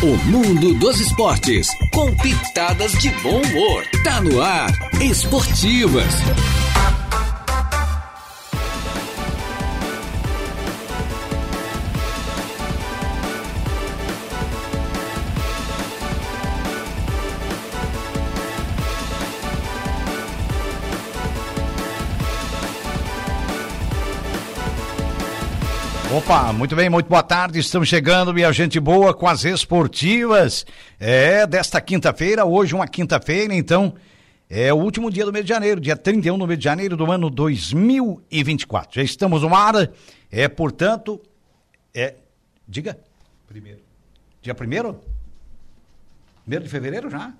O mundo dos esportes, com pitadas de bom humor. Tá no ar, Esportivas. Opa, muito bem, muito boa tarde. Estamos chegando, minha gente boa, com as esportivas. É, desta quinta-feira, hoje uma quinta-feira, então, é o último dia do mês de janeiro, dia 31 do mês de janeiro do ano 2024. Já estamos no ar, é, portanto, é, diga. Primeiro. Dia primeiro? Primeiro de fevereiro já?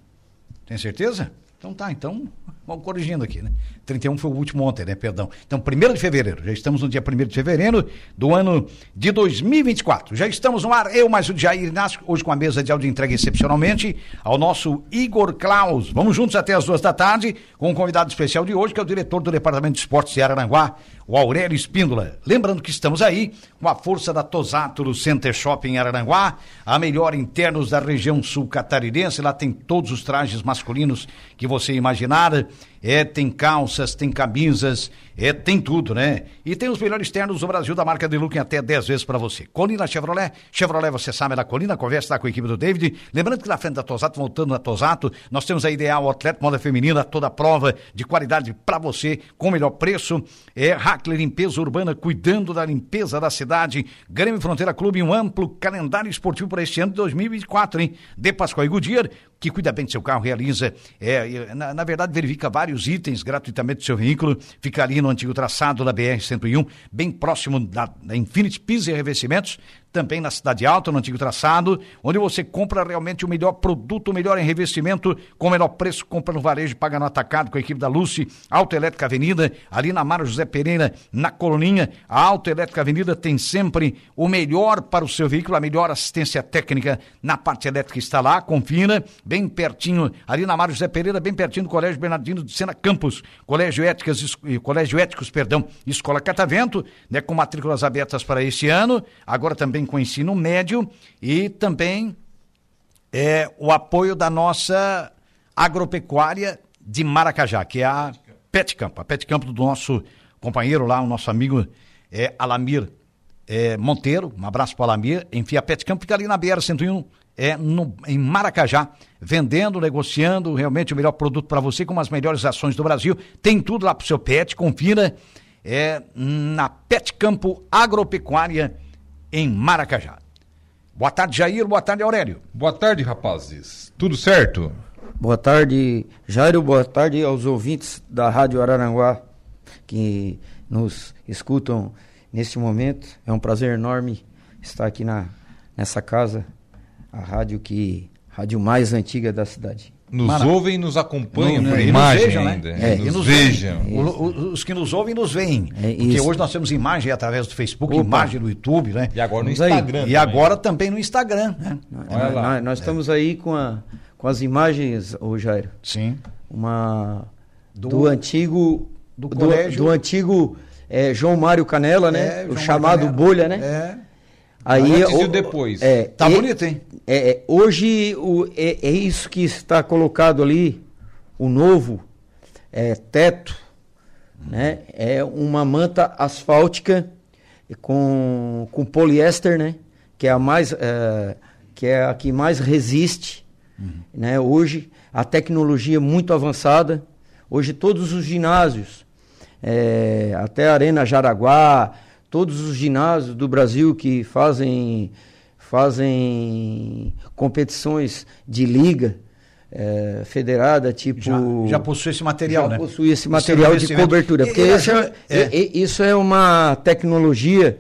Tem certeza? Então tá, então vamos corrigindo aqui, né? 31 foi o último ontem, né? Perdão. Então, 1 de fevereiro, já estamos no dia 1 de fevereiro do ano de 2024. Já estamos no ar, eu mais o Jair Inácio, hoje com a mesa de áudio entrega excepcionalmente ao nosso Igor Klaus. Vamos juntos até as duas da tarde com um convidado especial de hoje, que é o diretor do Departamento de Esportes de Araranguá, o Aurélio Espíndola. Lembrando que estamos aí com a força da Tosato do Center Shopping em Araranguá, a melhor internos da região sul catarinense. Lá tem todos os trajes masculinos que você imaginar. É, tem calças, tem camisas, é, tem tudo, né? E tem os melhores ternos do Brasil da marca Deluca em até 10 vezes para você. Colina Chevrolet, Chevrolet você sabe é da Colina, conversa tá com a equipe do David. Lembrando que na frente da Tosato, voltando na Tosato, nós temos a Ideal Atleta Moda Feminina, toda prova de qualidade para você, com o melhor preço. É Hackler Limpeza Urbana, cuidando da limpeza da cidade. Grêmio Fronteira Clube, um amplo calendário esportivo para este ano de 2024, hein? De Pascoal e Goodyear, que cuida bem do seu carro, realiza, é, na, na verdade, verifica vários itens gratuitamente do seu veículo. Fica ali no antigo traçado da BR-101, bem próximo da, da Infinity Pisa e Revestimentos também na Cidade Alta, no antigo traçado, onde você compra realmente o melhor produto, o melhor revestimento, com o menor preço, compra no varejo, paga no atacado com a equipe da Luce, Autoelétrica Avenida, ali na Mário José Pereira, na Coloninha, a Autoelétrica Avenida tem sempre o melhor para o seu veículo, a melhor assistência técnica na parte elétrica está lá, confira, bem pertinho, ali na Mário José Pereira, bem pertinho do Colégio Bernardino de Sena Campos, Colégio Éticas, Colégio Éticos, perdão, Escola Catavento, né, com matrículas abertas para este ano, agora também com ensino médio e também é, o apoio da nossa agropecuária de Maracajá, que é a Pet Campo, a Pet Campo do nosso companheiro lá, o nosso amigo é, Alamir é, Monteiro, um abraço para o Alamir, enfim, a Pet Campo fica ali na BR-101, é, no, em Maracajá, vendendo, negociando realmente o melhor produto para você, com as melhores ações do Brasil, tem tudo lá para o seu pet, confira, é na Pet Campo Agropecuária em Maracajá. Boa tarde, Jair. Boa tarde, Aurélio. Boa tarde, rapazes. Tudo certo? Boa tarde, Jairo. Boa tarde aos ouvintes da Rádio Araranguá que nos escutam neste momento. É um prazer enorme estar aqui na, nessa casa, a rádio que rádio mais antiga da cidade. Nos Mara... ouvem e nos acompanham no, por e imagem nos vejam, ainda. Né? É, nos, nos vejam. O, os que nos ouvem nos veem. É porque hoje nós temos imagem através do Facebook, Opa. imagem do YouTube, né? E agora no. Instagram. E agora também no Instagram, né? Olha lá. Nós, nós estamos aí com, a, com as imagens, ô Jairo. Sim. Uma Do- do, antigo do do, colégio- do antigo eh, João Mário Canela, né? É, o João chamado. Bolha, né? É. Aí Antes e o- o depois. É, Tá e- bonito, hein? É, é, hoje o, é, é isso que está colocado ali, o novo é, teto, né? É uma manta asfáltica com, com poliéster, né? Que é a mais, é, que é a que mais resiste, né? Hoje a tecnologia é muito avançada. Hoje todos os ginásios, é, até a Arena Jaraguá, todos os ginásios do Brasil que fazem fazem competições de liga é, federada, tipo Já, já possui esse material, já né? possui esse material de cobertura. Porque e- esse é- é. Uhum. e- isso é uma tecnologia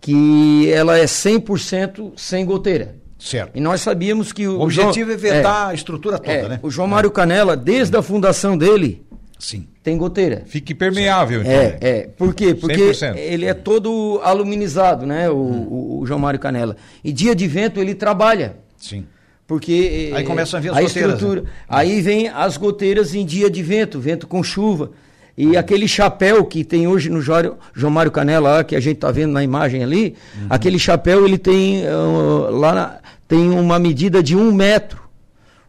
que ela é 100% sem goteira. Certo. E nós sabíamos que o, O objetivo João- é vetar a estrutura toda, é, né? O João Mário Canela, desde a fundação dele, Sim. Tem goteira. Fique permeável, então. É, é. Por quê? Porque 100%. ele é todo aluminizado, né? O, Hum. o- João Mário Canela. E dia de vento ele trabalha. Sim. Porque eh, Aí começam a vir as a goteiras, estrutura. né? Aí vem as goteiras em dia de vento, vento com chuva. E aquele chapéu que tem hoje no Jório- João Mário Canela, lá, que a gente está vendo na imagem ali, Uhum. aquele chapéu ele tem ah, lá na- tem uma medida de um metro.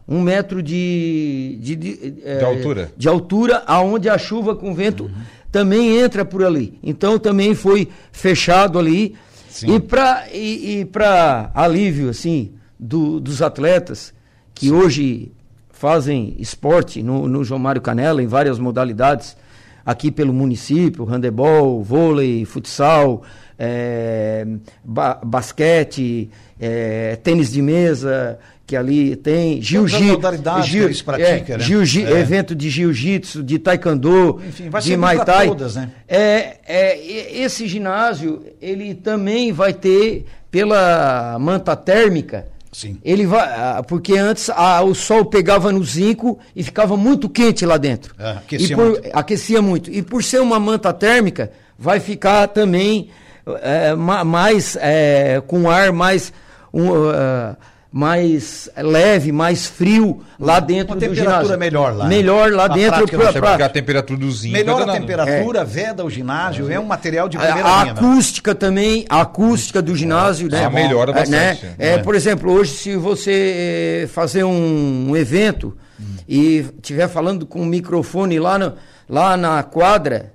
Um metro de, de, de, eh, altura. De altura, aonde a chuva com vento também entra por ali. Então também foi fechado ali. Sim. E para e, e pra alívio assim do- dos atletas que hoje fazem esporte no, no João Mário Canela em várias modalidades aqui pelo município, handebol, vôlei, futsal, eh, ba- basquete, eh, tênis de mesa, que ali tem jiu-jitsu, modalidades que eles praticam, né? jiu-ji- É. evento de jiu-jitsu, de taekwondo, Enfim, vai de muay thai. todas, né? É, é, esse ginásio, ele também vai ter, pela manta térmica, Sim. ele vai, ah, porque antes ah, o sol pegava no zinco e ficava muito quente lá dentro. É, aquecia e por, muito. aquecia muito. E por ser uma manta térmica, vai ficar também ma- mais eh, com ar mais um, ah, mais leve, mais frio lá dentro Uma do temperatura ginásio. melhor lá. Melhor lá Na dentro prática, pra- pra- porque a temperatura do zinco Melhora é a temperatura, veda o ginásio, é um material de A, primeira a linha. né? acústica também, a acústica do ginásio, né? Ah, melhora É, né? bastante, É, Por exemplo, hoje se você eh, fazer um, um evento e estiver falando com o microfone lá, no- lá na quadra,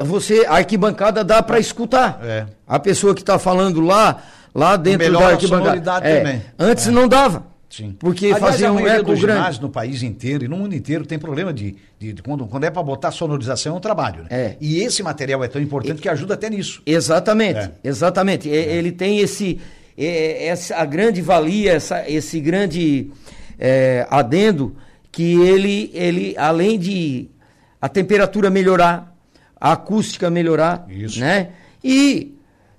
você a arquibancada dá para escutar. É. A pessoa que está falando lá, lá dentro da a arquibancada. É. também. Antes É. não dava. Sim. Porque Aliás, fazia a um eco dos grande. no país inteiro e no mundo inteiro tem problema de, de- de quando, quando é para botar sonorização é um trabalho. Né? É. E esse material é tão importante que ajuda até nisso. Exatamente, É. exatamente. E- Ele tem esse, é, essa a grande valia, essa, esse grande é, adendo que ele, ele, além de a temperatura melhorar, a acústica melhorar, Isso. né? E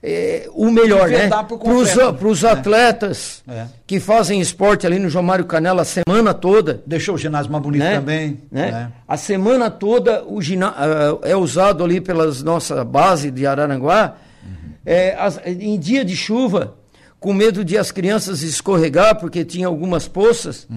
é, o melhor, né? Para os né? atletas É. que fazem esporte ali no João Mário Canela a semana toda, Deixou o ginásio mais bonito né? também. né? né? A semana toda o ah, é usado ali pelas nossa base de Araranguá. É, as- em dia de chuva, com medo de as crianças escorregar, porque tinha algumas poças,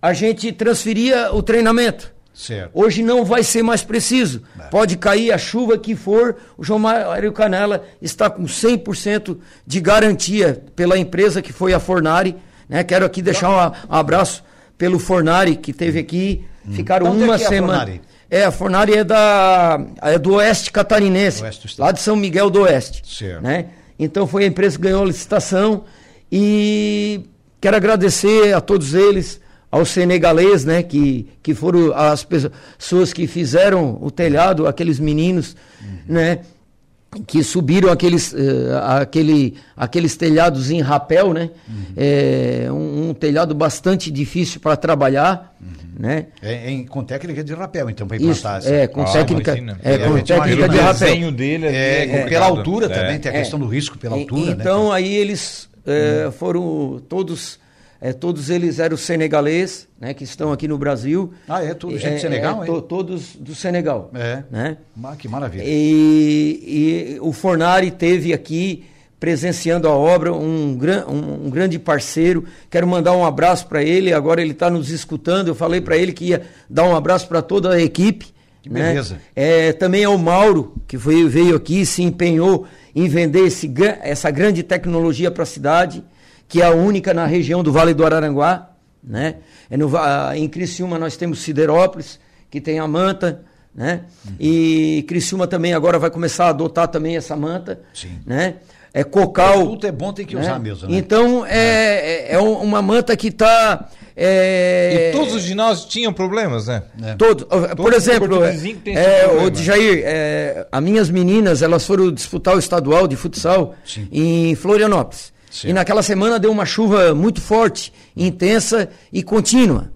a gente transferia o treinamento. Certo. Hoje não vai ser mais preciso. Pode cair a chuva que for, o João Mário Canela está com 100% de garantia pela empresa que foi a Fornari. Né? Quero aqui deixar um, um abraço pelo Fornari que teve aqui. Ficaram Onde é uma é semana. Fornari? É, a Fornari é, da, é do Oeste Catarinense, Oeste lá de São Miguel do Oeste. Certo. Né? Então foi a empresa que ganhou a licitação e quero agradecer a todos eles, ao senegalês, né, que, que foram as pessoas que fizeram o telhado, aqueles meninos, né, que subiram aqueles, eh, aquele, aqueles telhados em rapel, né, É, um, um telhado bastante difícil para trabalhar, né, É, em- com técnica de rapel, então, para isso, implantar. essa- é, com Ah, técnica, imagina. é, É, com gente técnica de o o rapel. desenho dele É, é, pela altura É. também, tem a É. questão do risco pela E- altura, né? Então aí eles eh, foram todos, eh, todos eles eram senegalês, né, que estão aqui no Brasil. Ah, é? Tudo gente Eh, de Senegal, hein? to- todos do Senegal. É. Né? Ah, que maravilha. E, e o Fornari teve aqui presenciando a obra, um, gran, um, um grande parceiro. Quero mandar um abraço para ele. Agora ele está nos escutando. Eu falei para ele que ia dar um abraço para toda a equipe. Que né? beleza. É, também é o Mauro, que veio, veio aqui e se empenhou em vender esse, essa grande tecnologia para a cidade, que é a única na região do Vale do Araranguá. Né? É no, Va- em Criciúma nós temos Siderópolis, que tem a manta. Né? E Criciúma também agora vai começar a adotar também essa manta. Sim. Né? É Cocal. Produto é bom, tem que usar mesmo, né? Então é, é, é um- uma manta que está. E todos os ginásios tinham problemas, né? É. Todo, por Todo exemplo, é, problema. o Jair, é, as minhas meninas, elas foram disputar o estadual de futsal Sim. em Florianópolis. Certo. E naquela semana deu uma chuva muito forte, intensa e contínua,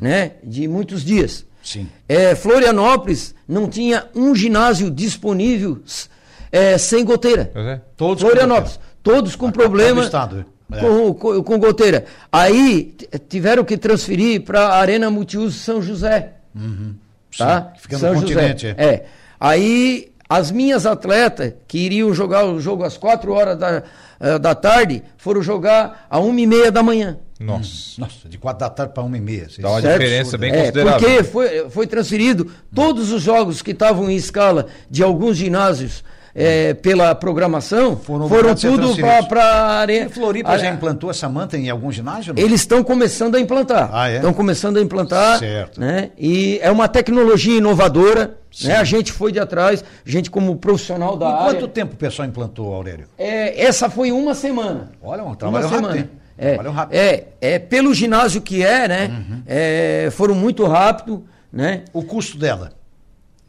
né? De muitos dias. Sim. É, Florianópolis não tinha um ginásio disponível é, sem goteira. É. Todos com Florianópolis, todos com problema do estado, é. com, com, com goteira. Aí tiveram que transferir para a Arena Multiuso São José. Tá? Sim, fica no São continente, José. É. Aí as minhas atletas que iriam jogar o jogo às 4 horas da, eh, da tarde foram jogar às 1 e meia da manhã. Nossa. Nossa, de quatro da tarde para uma e meia. Dá uma Certo. diferença bem É, considerável. porque foi, foi transferido todos os jogos que estavam em escala de alguns ginásios é, pela programação, Foram foram, tudo para a. E Floripa já implantou essa manta em algum ginásio? não? Eles estão começando a implantar. Ah, é? Estão começando a implantar. Certo. Né? E é uma tecnologia inovadora. Né? A gente foi de atrás, a gente como profissional da Em área. quanto tempo o pessoal implantou, Aurélio? É, essa foi uma semana. Olha, um trabalho rápido, semana. É, rápido. é, é, pelo ginásio que é, né? é, foram muito rápido, né? O custo dela?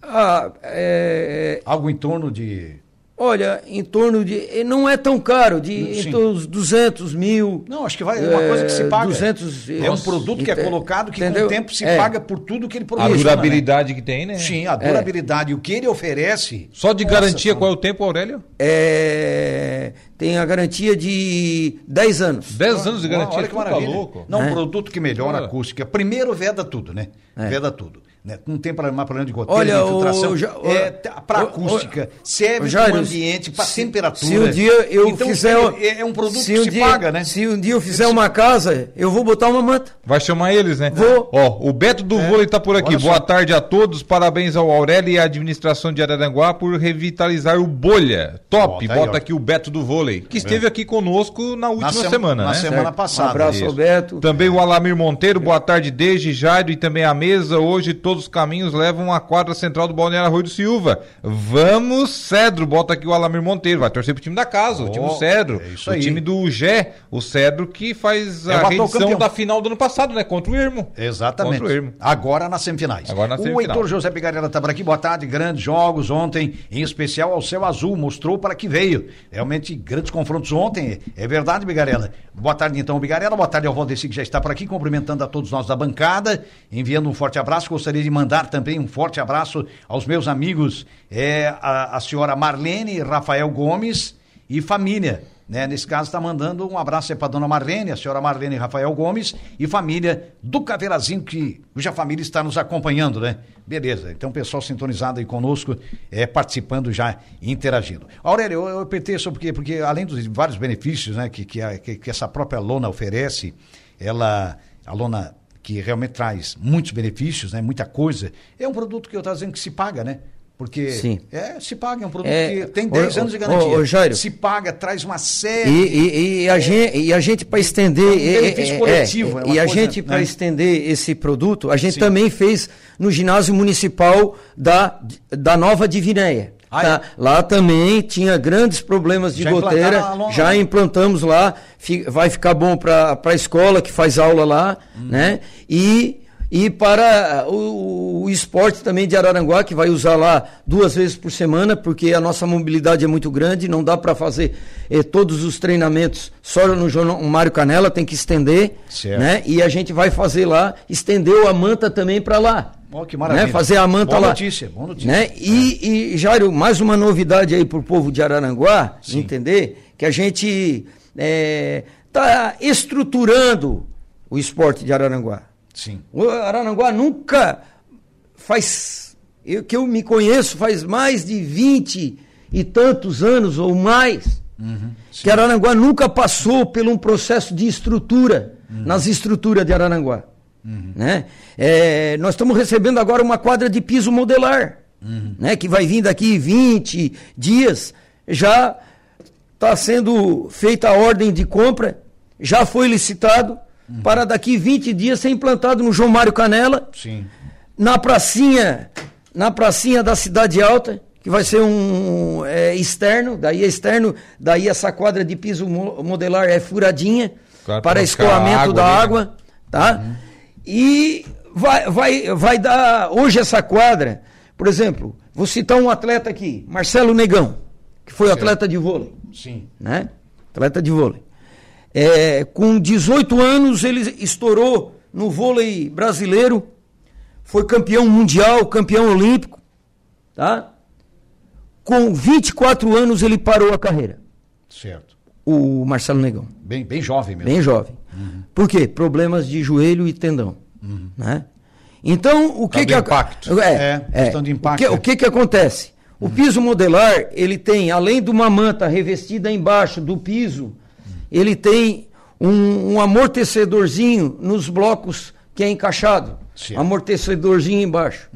Ah, é, Algo em torno de. olha, em torno de. Não é tão caro, de Sim. em torno dos 200 mil. Não, acho que vai, é uma coisa que se É, paga. 200 é um Nossa. produto que é colocado que com entendeu? o tempo se É. paga por tudo que ele A produz. durabilidade que tem, né? Sim, a durabilidade, o que ele oferece. Só de Nossa, garantia, são- qual é o tempo, Aurélio? É, tem a garantia de 10 anos. 10 anos de garantia. Olha que tu tá maravilha. louco. Não, um É. produto que melhora a Olha. acústica. Primeiro veda tudo, né? É. Veda tudo. Né? Não tem mais problema de goteira, Olha, de infiltração. o é, para o- acústica, o- serve para o ambiente, para se- temperatura. Se um dia eu então, fizer. É, é um produto se que um se dia- paga, né? Se um dia eu fizer uma casa, eu vou botar uma manta. Vai chamar eles, né? Vou. Ó, o Beto do Vôlei tá por aqui. olha só. Boa tarde a todos. Parabéns ao Aurélio e à administração de Araranguá por revitalizar o Bolha. Top. Ó, tá aí, Bota ó. aqui o Beto do Vôlei, que esteve aqui conosco na última sema- semana, na né? semana Certo. passada. Um abraço. Alberto. Também o Alamir Monteiro, boa tarde, desde Jairo e também a mesa. Hoje todos os caminhos levam à quadra central do Balneário Arroio do Silva. Vamos, Cedro, bota aqui o Alamir Monteiro. Vai torcer pro time da casa, o time do Oh, Cedro. é o aí. time do Gé, o Cedro que faz É o a reedição da final do ano passado, né? Contra o Ermo. Exatamente. Contra o Ermo. Agora nas semifinais. Agora na O semifinal. Heitor José Bigarella está por aqui. Boa tarde. Grandes jogos ontem, em especial ao Céu Azul. Mostrou para que veio. Realmente, grandes confrontos ontem. É verdade, Bigarella. Boa tarde, então, Bigarella. Boa tarde ao Valdeci, que já está por aqui, cumprimentando a todos nós da bancada. Enviando um forte abraço. Gostaria de mandar também um forte abraço aos meus amigos, é, a, a senhora Marlene Rafael Gomes e família. Né? Nesse caso, está mandando um abraço para dona Marlene, a senhora Marlene Rafael Gomes e família do Caveirazinho, que, cuja família está nos acompanhando, né? Beleza, então pessoal sintonizado aí conosco, é, participando já e interagindo. Aurélio, eu, eu pertenço porque, porque além dos vários benefícios né, que, que, a- que- que essa própria lona oferece, ela, a lona que realmente traz muitos benefícios, né, muita coisa, é um produto que eu estava dizendo que se paga, né? Porque Sim. é, se paga, é um produto É, que tem ô, 10 ô, anos de ô, garantia. ô, Jairo. se paga, traz uma E, série. e, e a gente, e a gente para estender. É um é, benefício é, coletivo, é, é e a coisa, gente, para né? estender esse produto, a gente Sim. também fez no ginásio municipal da, da Nova Divinéia. Ah, tá? Lá também tinha grandes problemas de Já goteira. Já né? implantamos lá. vai ficar bom para a escola que faz aula lá. Uhum. Né? E, e para o, o esporte também de Araranguá, que vai usar lá duas vezes por semana, porque a nossa mobilidade é muito grande, não dá para fazer eh, todos os treinamentos só no João Mário Canela, tem que estender. Certo. Né? E a gente vai fazer lá, estendeu a manta também para lá. Ó, que maravilha. Né? Fazer a manta Boa lá. notícia, boa notícia. Né? E, e, Jairo, mais uma novidade aí para o povo de Araranguá Sim. entender que a gente está estruturando o esporte de Araranguá. Sim. O Araranguá nunca faz. Eu, que eu me conheço faz mais de 20 e tantos anos ou mais. que Araranguá nunca passou por um processo de estrutura nas estruturas de Araranguá. Né? É, nós estamos recebendo agora uma quadra de piso modelar, né? que vai vir daqui 20 dias. Já está sendo feita a ordem de compra, já foi licitado, para daqui 20 dias ser implantado no João Mário Canela, Sim. na pracinha, na pracinha da Cidade Alta, que vai ser um é, externo, daí é externo, daí essa quadra de piso mo- modelar é furadinha Claro, para escoamento água da né? água, tá? E vai, vai, vai dar hoje essa quadra, por exemplo, vou citar um atleta aqui, Marcelo Negão, que foi atleta de vôlei Sim. né? Atleta de vôlei. É, com 18 anos ele estourou no vôlei brasileiro, foi campeão mundial, campeão olímpico, tá? Com 24 anos ele parou a carreira, Certo. O Marcelo Negão, Bem, bem jovem mesmo. bem jovem. Por quê? Problemas de joelho e tendão, né? Então, o que que do a- impacto. É, questão de impacto, O que, é. o que que acontece? O piso modelar, ele tem, além de uma manta revestida embaixo do piso, ele tem um, um amortecedorzinho nos blocos que é encaixado, Certo. amortecedorzinho embaixo.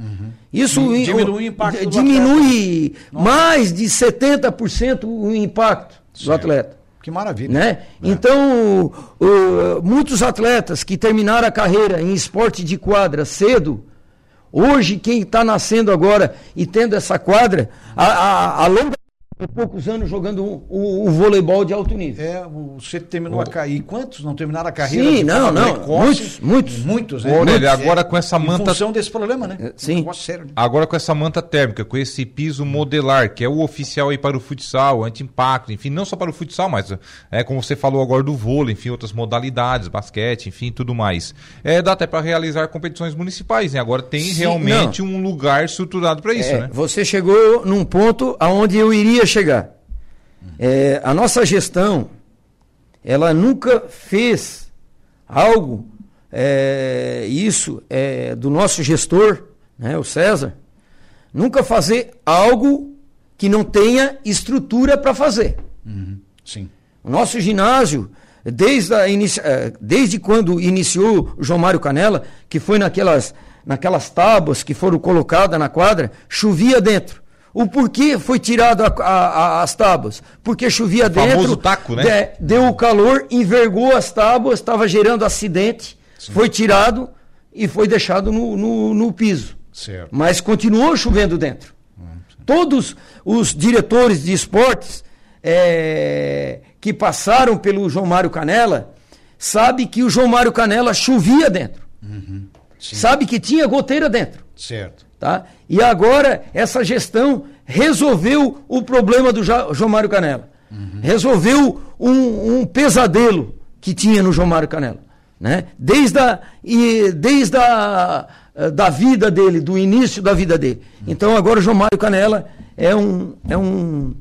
Isso Hum, o- diminui o impacto do diminui mais de 70% o impacto do Certo. atleta. Que maravilha. Né? Então, o- o- muitos atletas que terminaram a carreira em esporte de quadra cedo, hoje quem está nascendo agora e tendo essa quadra, a, a, a longa de poucos anos jogando o, o- o voleibol de alto nível. É, você terminou a. E quantos não terminaram a carreira? Sim, não, não. precoce? Muitos, muitos. Muitos, né? Muitos, agora é, com essa Em manta- função desse problema, né? Sim. Um sério, né? Agora com essa manta térmica, com esse piso modelar, que é o oficial aí para o futsal, anti-impacto, enfim, não só para o futsal, mas é como você falou agora do vôlei, enfim, outras modalidades, basquete, enfim, tudo mais. É, dá até para realizar competições municipais, né? Agora tem Sim, realmente um lugar estruturado para isso, É, né? Você chegou num ponto aonde eu iria chegar. É, a nossa gestão, ela nunca fez algo, é, isso é do nosso gestor, né, o César, nunca fazer algo que não tenha estrutura para fazer. Sim. O nosso ginásio, desde, a inicia- eh, desde quando iniciou o João Mário Canela, que foi naquelas, naquelas tábuas que foram colocadas na quadra, chovia dentro. O porquê foi tirado a- a- a- as tábuas? Porque chovia famoso dentro. taco, né? de- deu o calor, envergou as tábuas, estava gerando acidente, foi tirado e foi deixado no, no- no piso. Certo. Mas continuou chovendo dentro. Todos os diretores de esportes eh, que passaram pelo João Mário Canela sabe que o João Mário Canela chovia dentro. Sabe que tinha goteira dentro. Certo. Tá? E agora essa gestão resolveu o problema do Ja- João Mário Canela. Resolveu um, um pesadelo que tinha no João Mário Canela. Né? Desde, a, e, desde a da vida dele, do início da vida dele. Então agora o João Mário Canela é um. É um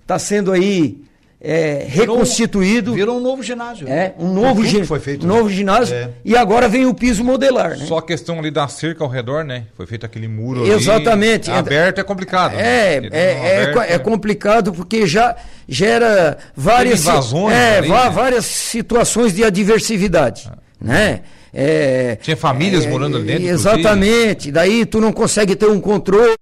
está sendo aí é, reconstituído. Virou um novo ginásio. É, um novo, Tudo gi- foi feito. um né? novo ginásio. É. E agora vem o piso modelar. Né? Só a questão ali da cerca ao redor, né? Foi feito aquele muro ali. Exatamente. Aberto é complicado. né? É, Porque é, não é, aberto, é né? complicado porque já gera várias, Tem invasões é, ali, né? várias situações de adversividade, né? É, Tinha famílias é, morando ali dentro, Exatamente. Daí tu não consegue ter um controle,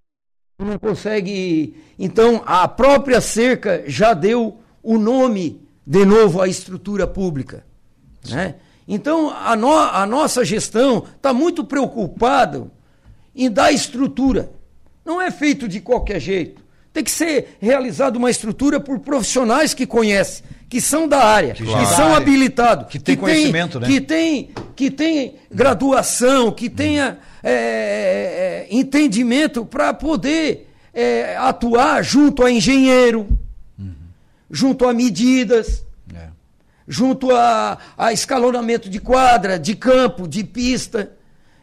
tu não consegue. Então a própria cerca já deu o nome de novo à estrutura pública, né? Então a, no- a nossa gestão está muito preocupada em dar estrutura. Não é feito de qualquer jeito. Tem que ser realizada uma estrutura por profissionais que conhecem, que são da área, que, já são da área, habilitados, que tem conhecimento, né? que tem, que tem graduação, que tenha é, é, entendimento para poder é, atuar junto a engenheiro, junto a medidas, É. junto a, a escalonamento de quadra, de campo, de pista.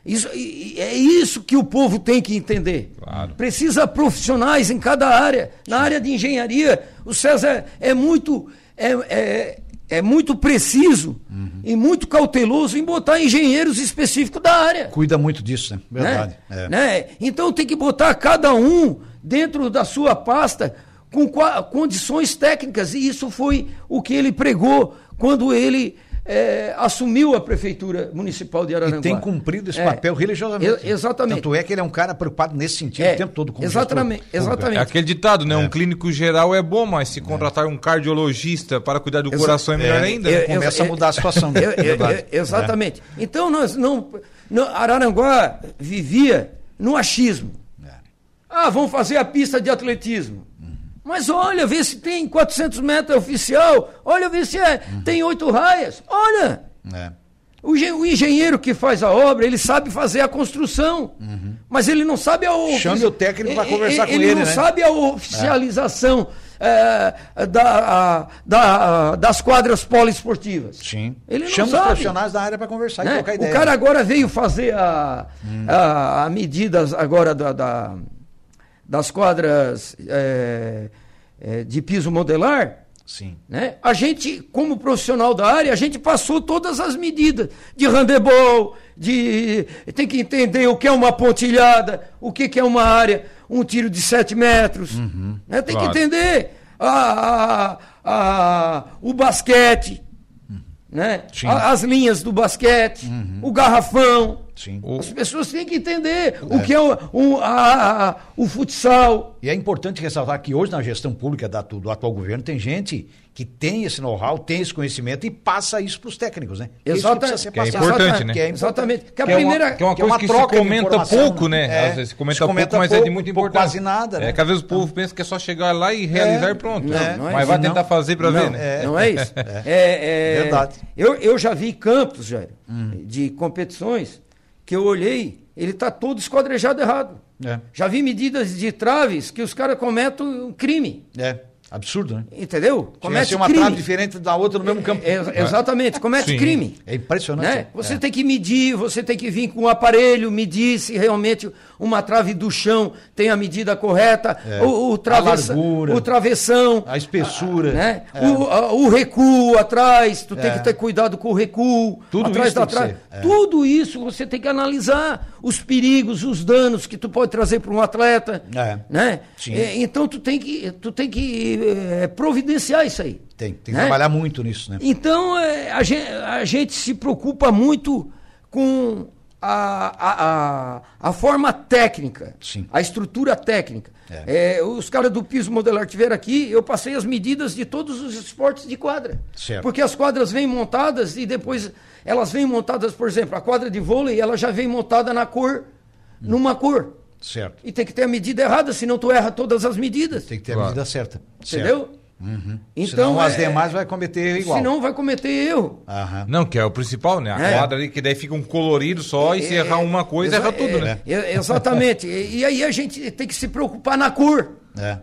Isso, é isso que o povo tem que entender. Claro. Precisa profissionais em cada área. Na área de engenharia, o César é muito, é, é, é muito preciso e muito cauteloso em botar engenheiros específicos da área Cuida muito disso, né? Verdade. né? É. Né? Então tem que botar cada um dentro da sua pasta com condições técnicas. E isso foi o que ele pregou quando ele eh, assumiu a prefeitura municipal de Araranguá. E tem cumprido esse É. papel religiosamente. E- exatamente. Tanto é que ele é um cara preocupado nesse sentido É, o tempo todo. como exatamente, exatamente. É aquele ditado, né? Um clínico geral é bom, mas se contratar um cardiologista para cuidar do coração é melhor É, ainda. é, né? começa a mudar a situação, né? É, é, é, exatamente. Então nós não, não. Araranguá vivia no achismo. É. Ah, vamos fazer a pista de atletismo. Mas olha, vê se tem 400 metros oficial. Olha, vê se é, tem oito raias. Olha, É. o, o engenheiro que faz a obra, ele sabe fazer a construção. Mas ele não sabe a ofici- Chame o técnico pra E- conversar e- com ele, não né? sabe a oficialização eh, da, a- da- das quadras poliesportivas. Sim. Ele não Chama os sabe. profissionais da área para conversar e Né? trocar O ideia. cara agora veio fazer a, a, a medidas agora da, da- das quadras eh, eh, de piso modelar. Sim. Né? A gente, como profissional da área, a gente passou todas as medidas de handebol, de tem que entender o que é uma pontilhada, o que, que é uma área, um tiro de 7 metros. né? Tem Claro. que entender a, a- a- o basquete. né? Sim. A- As linhas do basquete, o garrafão. Sim. O- As pessoas têm que entender o que é o, o, a- a- o futsal. E é importante ressaltar que hoje na gestão pública da- do atual governo tem gente que tem esse know-how, tem esse conhecimento e passa isso para os técnicos, né? Isso Exata- precisa ser que é importante, né? Que é Exatamente. Que a Que é uma- primeira. que é uma que é coisa uma que troca se comenta pouco, né? né? É, Às vezes se comenta se comenta pouco, mas é de pouco, muito pouco, importante. quase nada, né? É que às vezes o povo pensa que é só chegar lá e realizar e pronto. Não, não é mas isso, vai não. tentar fazer para não, ver, né? Não é isso. É, é- Verdade. Eu, eu já vi campos, Jair, de competições que eu olhei, ele está todo esquadrejado errado. É. Já vi medidas de traves que os caras cometem um crime. É, absurdo, né? Entendeu? Comete uma crime. trave diferente da outra no mesmo campo. É, exatamente, comete Sim. crime. É impressionante. Né? Você É. tem que medir, você tem que vir com um aparelho, medir se realmente uma trave do chão tem a medida correta, É. o, o, A travessa- largura. o travessão, A espessura. né? É. o, a- o recuo atrás, tu tem É. que ter cuidado com o recuo, Tudo atrás isso da trave. é. Tudo isso você tem que analisar os perigos, os danos que tu pode trazer para um atleta, É. né? Sim. É, Então tu tem que tu tem que eh, providenciar isso aí. Tem, tem que né? trabalhar muito nisso, né? Então, é, a, gente, a gente se preocupa muito com a, a, a, a forma técnica, Sim. a estrutura técnica. É. É, os caras do piso modelar tiveram aqui, eu passei as medidas de todos os esportes de quadra. Certo. Porque as quadras vêm montadas e depois elas vêm montadas, por exemplo, a quadra de vôlei, ela já vem montada na cor, numa cor. Certo. E tem que ter a medida errada, senão tu erra todas as medidas. Tem que ter Claro. a medida certa. Entendeu? Então, Senão as é- demais vai cometer igual. Senão vai cometer erro. Aham. Não, que é o principal, né? A É. quadra ali, que daí fica um colorido só e se errar uma coisa, erra tudo, é, né? é, exatamente. e, e aí a gente tem que se preocupar na cor, É.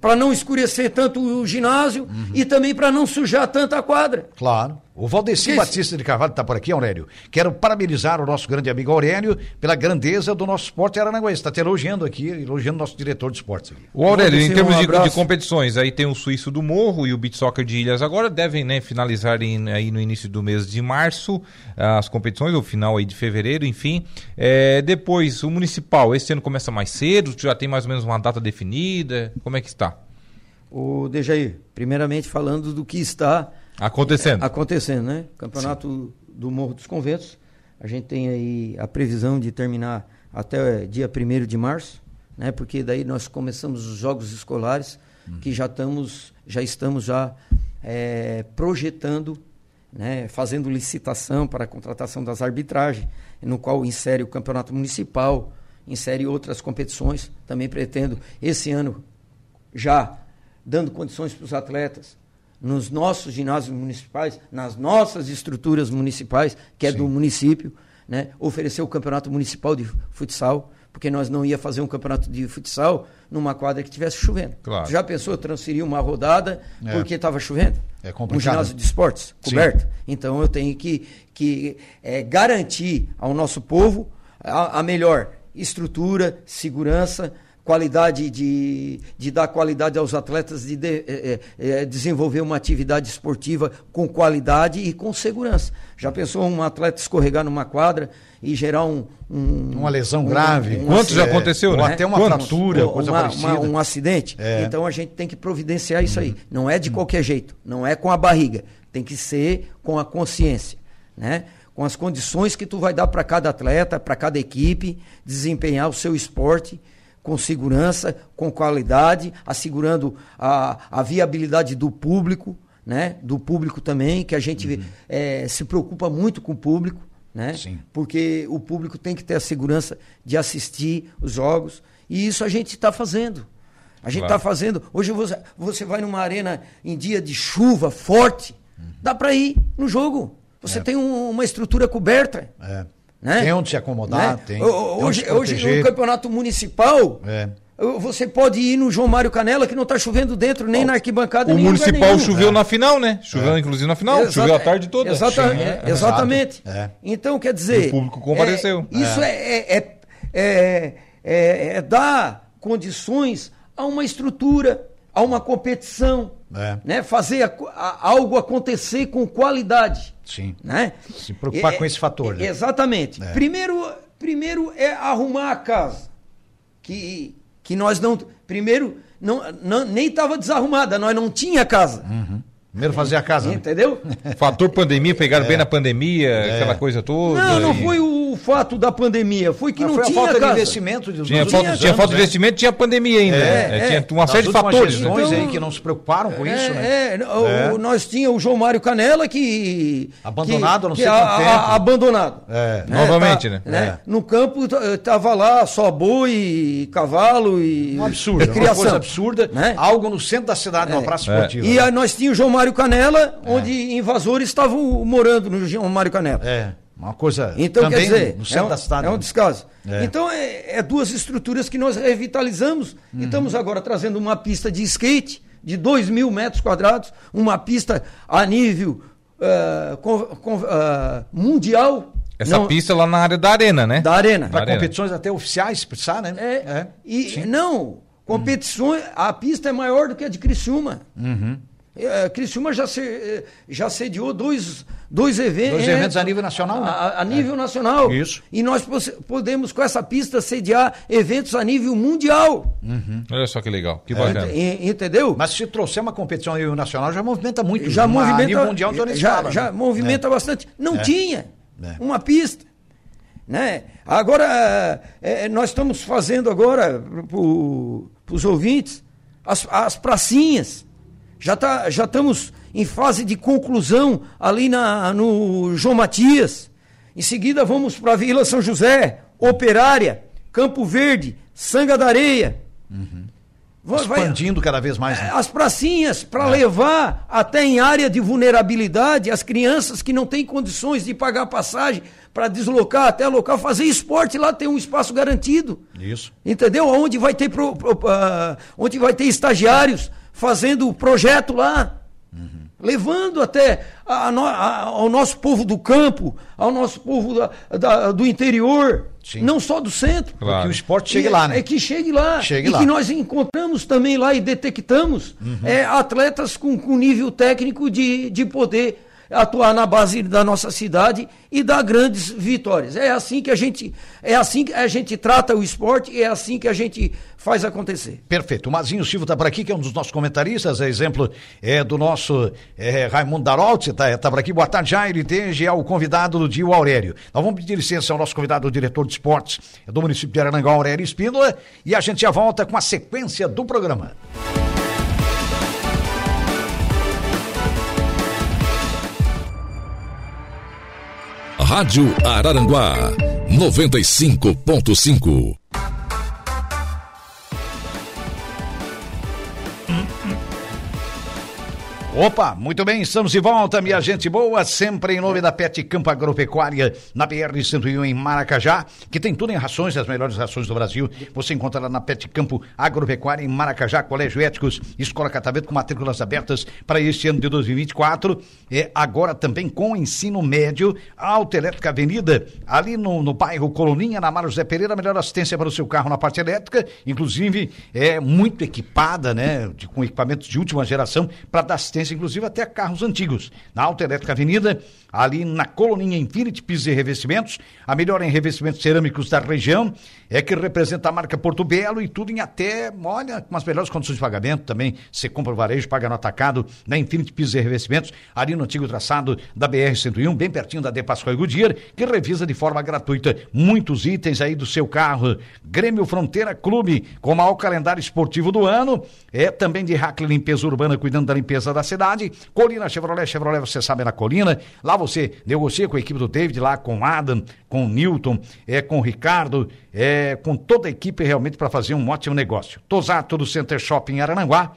para não escurecer tanto o ginásio e também para não sujar tanto a quadra. Claro. O Valdeci Que- Batista de Carvalho está por aqui, Aurélio. Quero parabenizar o nosso grande amigo Aurélio pela grandeza do nosso esporte aranaguense. Está te elogiando aqui, elogiando o nosso diretor de esportes. aqui. O Aurélio, em termos um de, de competições, aí tem o Suíço do Morro e o Beach Soccer de Ilhas agora devem né, finalizar em- aí no início do mês de março as competições, ou final aí de fevereiro, enfim. É, depois, o Municipal, esse ano começa mais cedo, já tem mais ou menos uma data definida, como é que está? O Dejair, primeiramente falando do que está Acontecendo. acontecendo, né? Campeonato do Morro dos Conventos. A gente tem aí a previsão de terminar até dia 1 de março, né? Porque daí nós começamos os jogos escolares, que já estamos, já estamos já eh, projetando, né? Fazendo licitação para a contratação das arbitragens, no qual insere o campeonato municipal, insere outras competições. Também pretendo esse ano já dando condições para os atletas nos nossos ginásios municipais, nas nossas estruturas municipais, que é do município, né? oferecer o campeonato municipal de futsal, porque nós não ia fazer um campeonato de futsal numa quadra que estivesse chovendo. Claro. Já pensou transferir uma rodada É. porque estava chovendo? É Um complicado. ginásio de esportes Sim. coberto. Então eu tenho que, que eh, garantir ao nosso povo a, a melhor estrutura, segurança, qualidade de, de dar qualidade aos atletas, de, de- eh, eh, desenvolver uma atividade esportiva com qualidade e com segurança. Já pensou um atleta escorregar numa quadra e gerar um, um- Uma lesão um- grave. um Quanto já É, aconteceu, ou né? até uma Quantos? fratura, ou coisa uma- parecida. uma- um acidente. É. Uhum. Então a gente tem que providenciar isso aí. Não é de qualquer jeito, não é com a barriga. Tem que ser com a consciência, né? Com as condições que tu vai dar para cada atleta, para cada equipe, desempenhar o seu esporte com segurança, com qualidade, assegurando a, a viabilidade do público, né? Do público também, que a gente eh, se preocupa muito com o público, né? Uhum. Sim. porque o público tem que ter a segurança de assistir os jogos e isso a gente está fazendo. A gente está Claro. fazendo. Hoje você, você vai numa arena em dia de chuva forte, dá para ir no jogo. Você É. tem um- uma estrutura coberta. É. Né? Tem onde se acomodar, Né? tem, Hoje, hoje no campeonato municipal, É. você pode ir no João Mário Canela, que não está chovendo dentro, nem na arquibancada, O nem Municipal nenhum. choveu na final, né? Choveu inclusive na final, Exata- choveu a tarde toda. Exata- Sim, é, é. exatamente. É. Então, quer dizer. E o público compareceu. é, isso é, é, é, é- é- é dar condições a uma estrutura, a uma competição. É. Né? Fazer a- a- algo acontecer com qualidade. Sim. Né? Se preocupar É, com esse fator, né? Exatamente. É. Primeiro, primeiro é arrumar a casa. Que, que nós não. Primeiro, não, não- nem estava desarrumada, nós não tinha casa. Uhum. Primeiro fazer a casa. né? Entendeu? Fator pandemia, pegaram bem na pandemia, aquela coisa toda. Não, não e- foi o fato da pandemia, foi que não foi a tinha falta casa. de investimento de Tinha, falta, últimos tinha anos, falta de né? investimento, tinha pandemia ainda. É, né? é. Tinha uma Das série de fatores. né? gestões Então- aí que não se preocuparam com isso, é, né? é, o- É. nós tinha o João Mário Canela que Abandonado que, não que sei a- quanto a- tempo. abandonado. É. Novamente, tá, né? É. No campo t- tava lá só boi, cavalo e Um absurdo, e uma criação, coisa absurda. né? Algo no centro da cidade, numa praça É. esportiva. E né? aí nós tínhamos o João Mário Canela, É. onde invasores estavam morando no João Mário Canela. É, uma coisa Então, também quer dizer, no centro é um, da cidade. é um descaso. É. Então, é, é duas estruturas que nós revitalizamos. Uhum. E estamos agora trazendo uma pista de skate de 2 mil metros quadrados, uma pista a nível ah, com- com- ah, mundial. Essa não- pista lá na área da arena, né? Da arena. Para Arena. competições até oficiais, precisar, né? É, e sim. não, competições, a pista é maior do que a de Criciúma. Uhum. É, Criciúma já, se, eh, já sediou dois, dois eventos. Dois eventos a nível nacional, né? A, a nível nacional. Isso. E nós podemos, com essa pista, sediar eventos a nível mundial. Olha só que legal, que É. bacana. E- Entendeu? Mas se trouxer uma competição a nível nacional, já movimenta muito. já Uma- movimenta. A nível mundial, então já, fala, já né? movimenta bastante. Não É. tinha É. uma pista. Né? Agora, é, nós estamos fazendo agora para os ouvintes as, as pracinhas. Já, tá, já estamos em fase de conclusão ali na, no João Matias. Em seguida vamos para a Vila São José, Operária, Campo Verde, Sanga da Areia. Vai- vai- Expandindo cada vez mais. né? as pracinhas para levar até em área de vulnerabilidade as crianças que não têm condições de pagar passagem para deslocar até local, fazer esporte lá tem um espaço garantido. Isso. Entendeu? Onde vai ter pro- pro- ah, onde vai ter estagiários fazendo o projeto lá. Levando até a- a ao nosso povo do campo, ao nosso povo da- da- do interior, Sim. não só do centro. Claro. Que o esporte chegue E- lá, né? É que chegue lá. Chegue e lá. que nós encontramos também lá e detectamos é, atletas com, com nível técnico de, de poder atuar na base da nossa cidade e dar grandes vitórias. É assim que a gente é assim que a gente trata o esporte e é assim que a gente faz acontecer. Perfeito. O Mazinho Silva está por aqui, que é um dos nossos comentaristas, é exemplo é, do nosso é, Raimundo Darolti, está tá por aqui. Boa tarde, Jair Iteja, é o convidado do dia, o Aurélio. Nós vamos pedir licença ao nosso convidado, o diretor de esportes do município de Aranangá, Aurélio Espíndola, e a gente já volta com a sequência do programa. Rádio Araranguá 95.5. Opa, muito bem, estamos de volta, minha gente boa, sempre em nome da Pet Campo Agropecuária, na BR-101 em Maracajá, que tem tudo em rações, as melhores rações do Brasil. Você encontra lá na Pet Campo Agropecuária em Maracajá, Colégio Éticos, Escola Catavento com matrículas abertas para este ano de 2024. É agora também com ensino médio, Autoelétrica Avenida, ali no, no bairro Coloninha, na Mário José Pereira, melhor assistência para o seu carro na parte elétrica, inclusive é muito equipada, né, de- com equipamentos de última geração para dar assistência, inclusive até carros antigos. Na Autoelétrica Avenida, ali na Coloninha Infinity Pisos e Revestimentos, a melhor em revestimentos cerâmicos da região, é que representa a marca Porto Belo e tudo em até, olha, com as melhores condições de pagamento também. Você compra o varejo, paga no atacado, na Infinity Pisos e Revestimentos, ali no antigo traçado da BR-101, bem pertinho da De Pascoal Goodyear, que revisa de forma gratuita muitos itens aí do seu carro. Grêmio Fronteira Clube, com o maior calendário esportivo do ano, é também de Hackley Limpeza Urbana, cuidando da limpeza da cidade. Colina Chevrolet, Chevrolet, você sabe, na Colina. Lá você negocia com a equipe do David, lá com o Adam, com o Newton, é, com o Ricardo, é, com toda a equipe realmente para fazer um ótimo negócio. Tosato do Center Shopping Arananguá,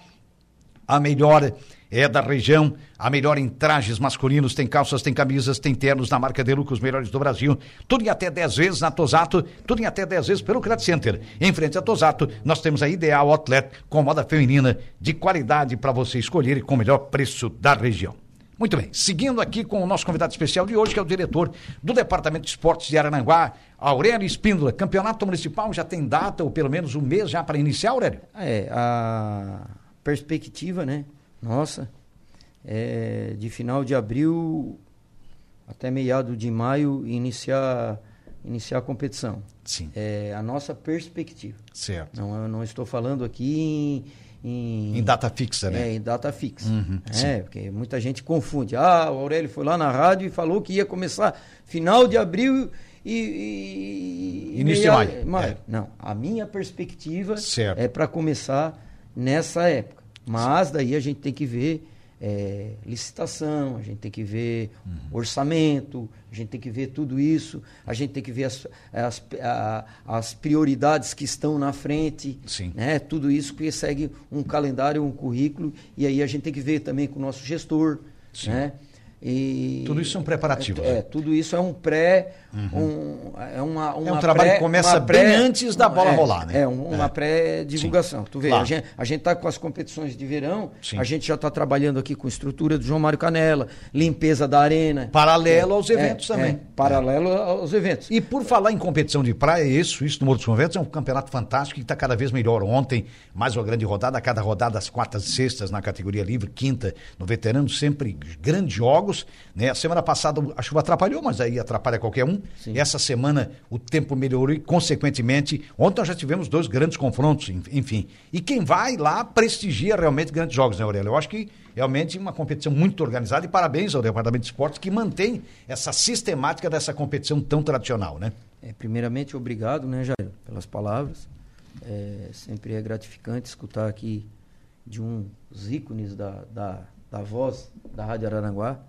a melhor é da região, a melhor em trajes masculinos, tem calças, tem camisas, tem ternos na marca Deluca, os melhores do Brasil, tudo em até 10 vezes na Tosato, tudo em até 10 vezes pelo Credit Center. Em frente à Tosato, nós temos a Ideal Outlet com moda feminina de qualidade para você escolher e com o melhor preço da região. Muito bem, seguindo aqui com o nosso convidado especial de hoje, que é o diretor do Departamento de Esportes de Arananguá, Aurélio Espíndola. Campeonato Municipal já tem data, ou pelo menos um mês já para iniciar, Aurélio? É, a perspectiva, né? Nossa, é de final de abril até meado de maio iniciar iniciar a competição. Sim. É a nossa perspectiva. Certo. Não, eu não estou falando aqui em, Em data fixa, né? É, em data fixa. Uhum, é, porque muita gente confunde. Ah, o Aurélio foi lá na rádio e falou que ia começar final de abril e. e- Início de meia- maio, é. Não, a minha perspectiva Certo. é para começar nessa época. Mas daí a gente tem que ver é, licitação, a gente tem que ver Uhum. orçamento, a gente tem que ver tudo isso, a gente tem que ver as, as, a- as prioridades que estão na frente, Sim. né? Tudo isso que segue um calendário, um currículo, e aí a gente tem que ver também com o nosso gestor, né? E Tudo isso são preparativos, É, né? tudo isso é um pré, um, é uma, uma É um trabalho pré- que começa uma bem antes da bola é, rolar, né? É, um- uma É. pré-divulgação. Tu vê, Claro. a gente a gente está com as competições de verão, Sim. a gente já está trabalhando aqui com estrutura do João Mário Canela, limpeza da arena. Paralelo aos É, eventos é, também. paralelo aos eventos. E por falar em competição de praia, isso, isso no Morro dos Conventos é um campeonato fantástico que está cada vez melhor. Ontem, mais uma grande rodada, a cada rodada, as quartas e sextas na categoria livre, quinta no veterano, sempre grandes jogos. Né? A semana passada a chuva atrapalhou, mas aí atrapalha qualquer um. Sim. Essa semana o tempo melhorou e, consequentemente, ontem nós já tivemos dois grandes confrontos, en- enfim. E quem vai lá prestigia realmente grandes jogos, né, Aurélio? Eu acho que realmente uma competição muito organizada e parabéns ao Departamento de Esportes que mantém essa sistemática dessa competição tão tradicional, né? É, primeiramente, obrigado, né, Jair, pelas palavras. É, sempre é gratificante escutar aqui de um dos ícones da, da, da voz da Rádio Araranguá,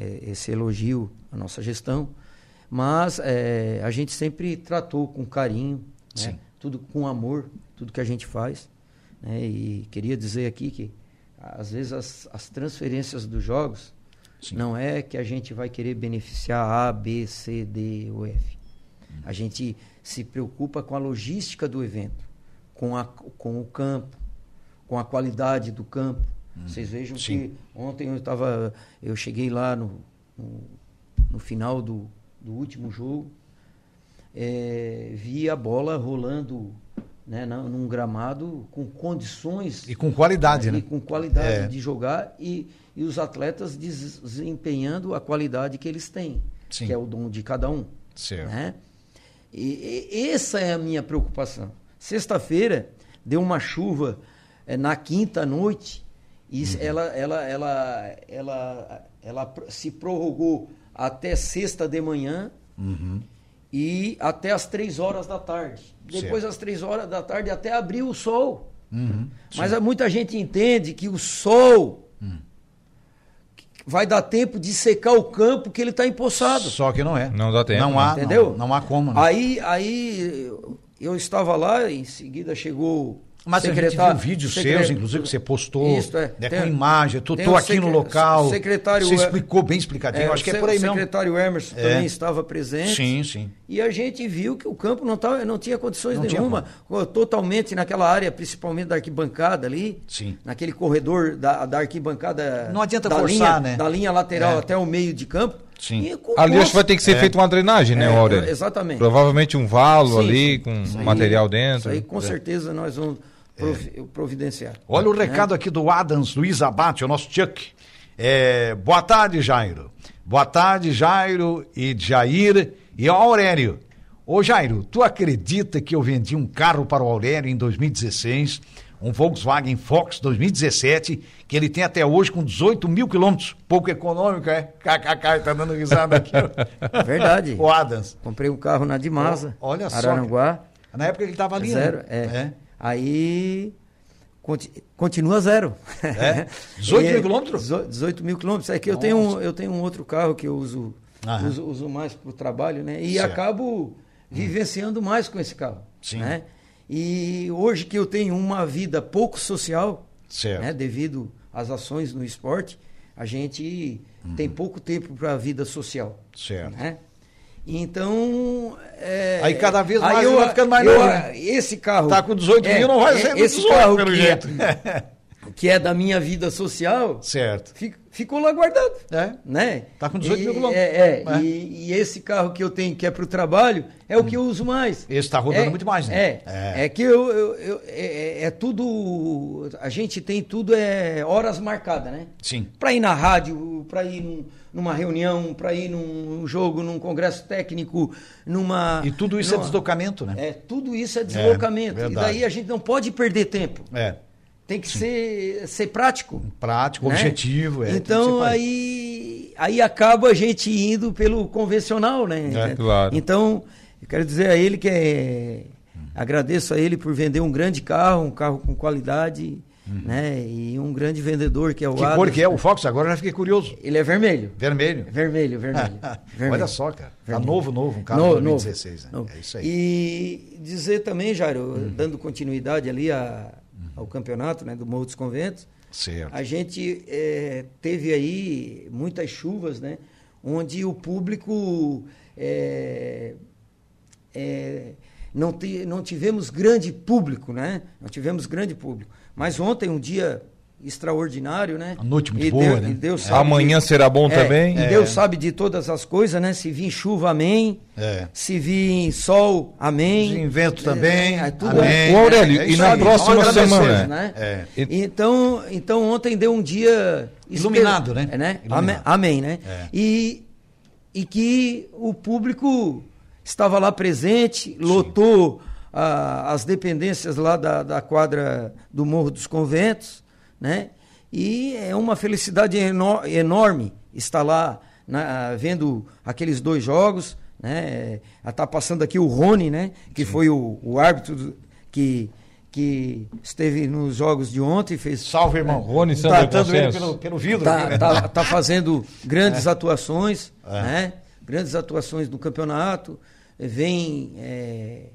é, esse elogio à nossa gestão. Mas é, a gente sempre tratou com carinho, né, tudo com amor, tudo que a gente faz. né, e queria dizer aqui que, às vezes, as, as transferências dos jogos Sim. não é que a gente vai querer beneficiar A, B, C, D ou F. A gente se preocupa com a logística do evento, com, a, com o campo, com a qualidade do campo. Vocês vejam Sim. que ontem eu estava, eu cheguei lá no, no, no final do, do último jogo, eh, vi a bola rolando né, num gramado com condições E com qualidade, e né? com qualidade É. de jogar e, e os atletas des- desempenhando a qualidade que eles têm, Sim. que é o dom de cada um. Certo. Né? E, e essa é a minha preocupação. Sexta-feira deu uma chuva eh, na quinta noite e Uhum. ela, ela, ela, ela, ela se prorrogou até sexta de manhã Uhum. e até as três horas da tarde. Depois, Certo. às três horas da tarde, até abriu o sol. Uhum. Mas muita gente entende que o sol Hum. vai dar tempo de secar o campo que ele está empossado. Só que não é. Não dá tempo, Não né? há, Entendeu? Não, não há como. Né? Aí, aí eu estava lá, em seguida chegou Mas a gente secretário- viu vídeos seus, inclusive, que você postou, Isso, é. né, Tem- com imagem. Tu tô aqui no local. secretário- Você explicou bem explicadinho. Eu acho que é por aí mesmo. O secretário Emerson É. também estava presente. Sim, sim. E a gente viu que o campo não, tava, não tinha condições Não tinha nenhuma, totalmente naquela área, principalmente da arquibancada ali, Sim. naquele corredor da, da arquibancada. Não adianta da forçar, linha, né? Da linha lateral É. até o meio de campo. Sim. Com Ali acho que vai ter que ser É. feita uma drenagem, né, É, Aurélio? exatamente. Provavelmente um valo Sim, ali, com Isso aí- material dentro. Isso aí com É. certeza nós vamos provi- providenciar. Olha o Né? recado aqui do Adams Luiz Abate, o nosso Chuck. É, boa tarde, Jairo. Boa tarde, Jairo e Jair e Aurélio. Ô, Jairo, tu acredita que eu vendi um carro para o Aurélio em 2016, um Volkswagen Fox 2017, que ele tem até hoje com 18 mil quilômetros? Pouco econômico, é? KKK, tá dando risada aqui. Verdade. o Adams. Comprei um carro na Dimasa, olha só. Araranguá. Na época ele tava ali, Zero, né? é. Aí conti- continua zero. É? 18 mil quilômetros? dezo- 18 mil quilômetros. É que eu tenho, um, eu tenho um outro carro que eu uso, uso, uso mais para o trabalho, né? E Certo. acabo vivenciando mais com esse carro. Sim. Né? E hoje que eu tenho uma vida pouco social, Certo. né? devido às ações no esporte, a gente tem pouco tempo para a vida social. Uhum. Certo. Né? Então. é, Aí cada vez mais aí ele vai ficando mais eu- novo? Esse carro. Tá com 18 mil, não vai ser esse 18, carro pelo que jeito. Que é da minha vida social, certo. fi- ficou lá guardado. É. Né? Tá com 18 mil E- quilômetros. É, é, É. E, e esse carro que eu tenho, que é para o trabalho, é o que eu uso mais. Esse tá rodando É- muito mais, né? É. É. É, que eu, eu- eu- é, tudo. A gente tem tudo é horas marcadas, né? Sim. Para ir na rádio, para ir num- numa reunião, para ir num jogo, num congresso técnico, numa. E tudo isso é deslocamento, né? É, tudo isso é deslocamento. e daí a gente não pode perder tempo. É. tem que ser, ser prático. Prático, né? objetivo. É, então aí, aí acaba a gente indo pelo convencional, né? É, claro. Então, eu quero dizer a ele que é, agradeço a ele por vender um grande carro, um carro com qualidade, né? E um grande vendedor que é o Uhum. Que cor que é o Fox? Agora eu já fiquei curioso. Ele é vermelho. Vermelho. Vermelho, vermelho. vermelho. Olha só, cara. Tá Vermelho. novo, novo, um carro No- de 2016. né? novo. É isso aí. E dizer também, Jairo, dando continuidade ali a- ao campeonato né, do Morro dos Conventos, Certo. a gente eh, teve aí muitas chuvas, né? Onde o público eh, eh, não, ti- não tivemos grande público, né? Não tivemos grande público. Mas ontem, um dia extraordinário, né? A noite muito E boa, Deus- né? E Deus É. sabe Amanhã de- será bom É, também. E Deus sabe de todas as coisas, né? Se vir chuva, amém. É. Se vir sol, amém. Se vir vento também, É, tudo amém. Ô, Aurélio, É e na próxima semana? né? É. Então, então ontem deu um dia Iluminado, né? É, né? Iluminado. Amém, amém, né? É. E, e que o público estava lá presente, lotou ah, as dependências lá da, da quadra do Morro dos Conventos, né? E é uma felicidade eno- enorme estar lá na- vendo aqueles dois jogos, né? Está passando aqui o Rony, né? Que foi o, o árbitro do- que, que esteve nos jogos de ontem, fez Salve, irmão. Rony Sander Tratando ele Consenso. pelo, pelo vidro. tá, aqui, né? tá, tá fazendo grandes atuações, É. né? Grandes atuações no campeonato, vem eh,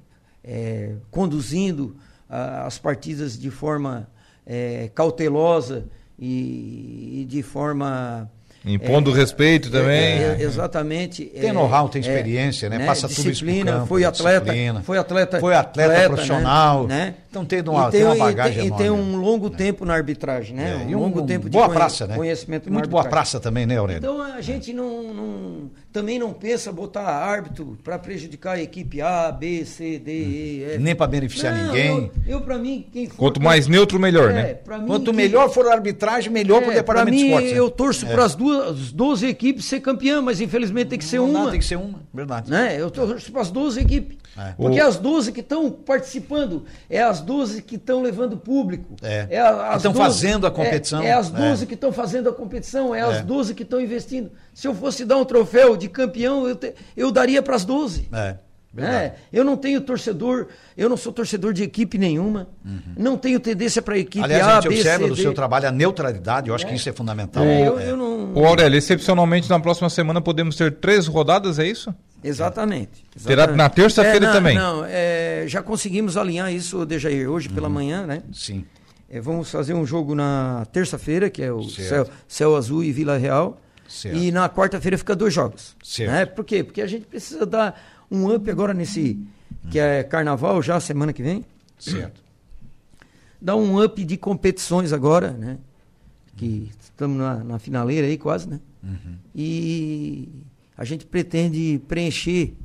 eh, conduzindo as partidas de forma eh, cautelosa e, e de forma Impondo respeito também. é, é, exatamente. Tem é, know-how, tem é, experiência, né? Passa tudo isso pro campo, foi né? atleta, Disciplina. foi atleta, Foi atleta profissional. Então tem uma- E tem uma e bagagem e tem enorme. um longo tempo na arbitragem, né? É, um e longo tempo de boa conhe- praça, né? conhecimento E muito boa praça também, né, Aurélio? Então a gente não, não- também não pensa botar árbitro para prejudicar a equipe A, B, C, D, E, F. Nem pra beneficiar Não, ninguém. Eu, eu para mim, quem for. Quanto mais neutro, melhor, É, né? Quanto melhor for a arbitragem, melhor pro é, pra departamento de esportes. né? eu torço para as duas 12 equipes ser campeã, mas infelizmente tem que ser Não dá, uma. Tem que ser uma, verdade. Né? Eu torço para as 12 equipes. É. Porque O- as 12 que estão participando, é as 12 que estão levando público. É. a- as Estão 12 fazendo a competição. É, é as É. 12 que estão fazendo a competição, é, É. as 12 que estão investindo. Se eu fosse dar um troféu de campeão, eu, te- eu daria para as 12. É. né? Eu não tenho torcedor, eu não sou torcedor de equipe nenhuma. Não tenho tendência para equipe Uhum. Aliás, A, a gente B, observa C, do D. seu trabalho a neutralidade, eu acho que isso é fundamental. É, eu, É. eu não... Ô Aurélio, excepcionalmente na próxima semana podemos ter três rodadas, é isso? Exatamente. Terá exatamente. na terça-feira É, também? Não, é, já conseguimos alinhar isso, Dejair, hoje Uhum. pela manhã, né? Sim. É, vamos fazer um jogo na terça-feira, que é o. Céu, Céu Azul e Vila Real. Certo. E na quarta-feira fica dois jogos. Certo. Né? Por quê? Porque a gente precisa dar um up agora nesse. que é carnaval já, semana que vem. Certo. Dar um up de competições agora, né? Que estamos na, na finaleira aí quase, né? Uhum. E a gente pretende preencher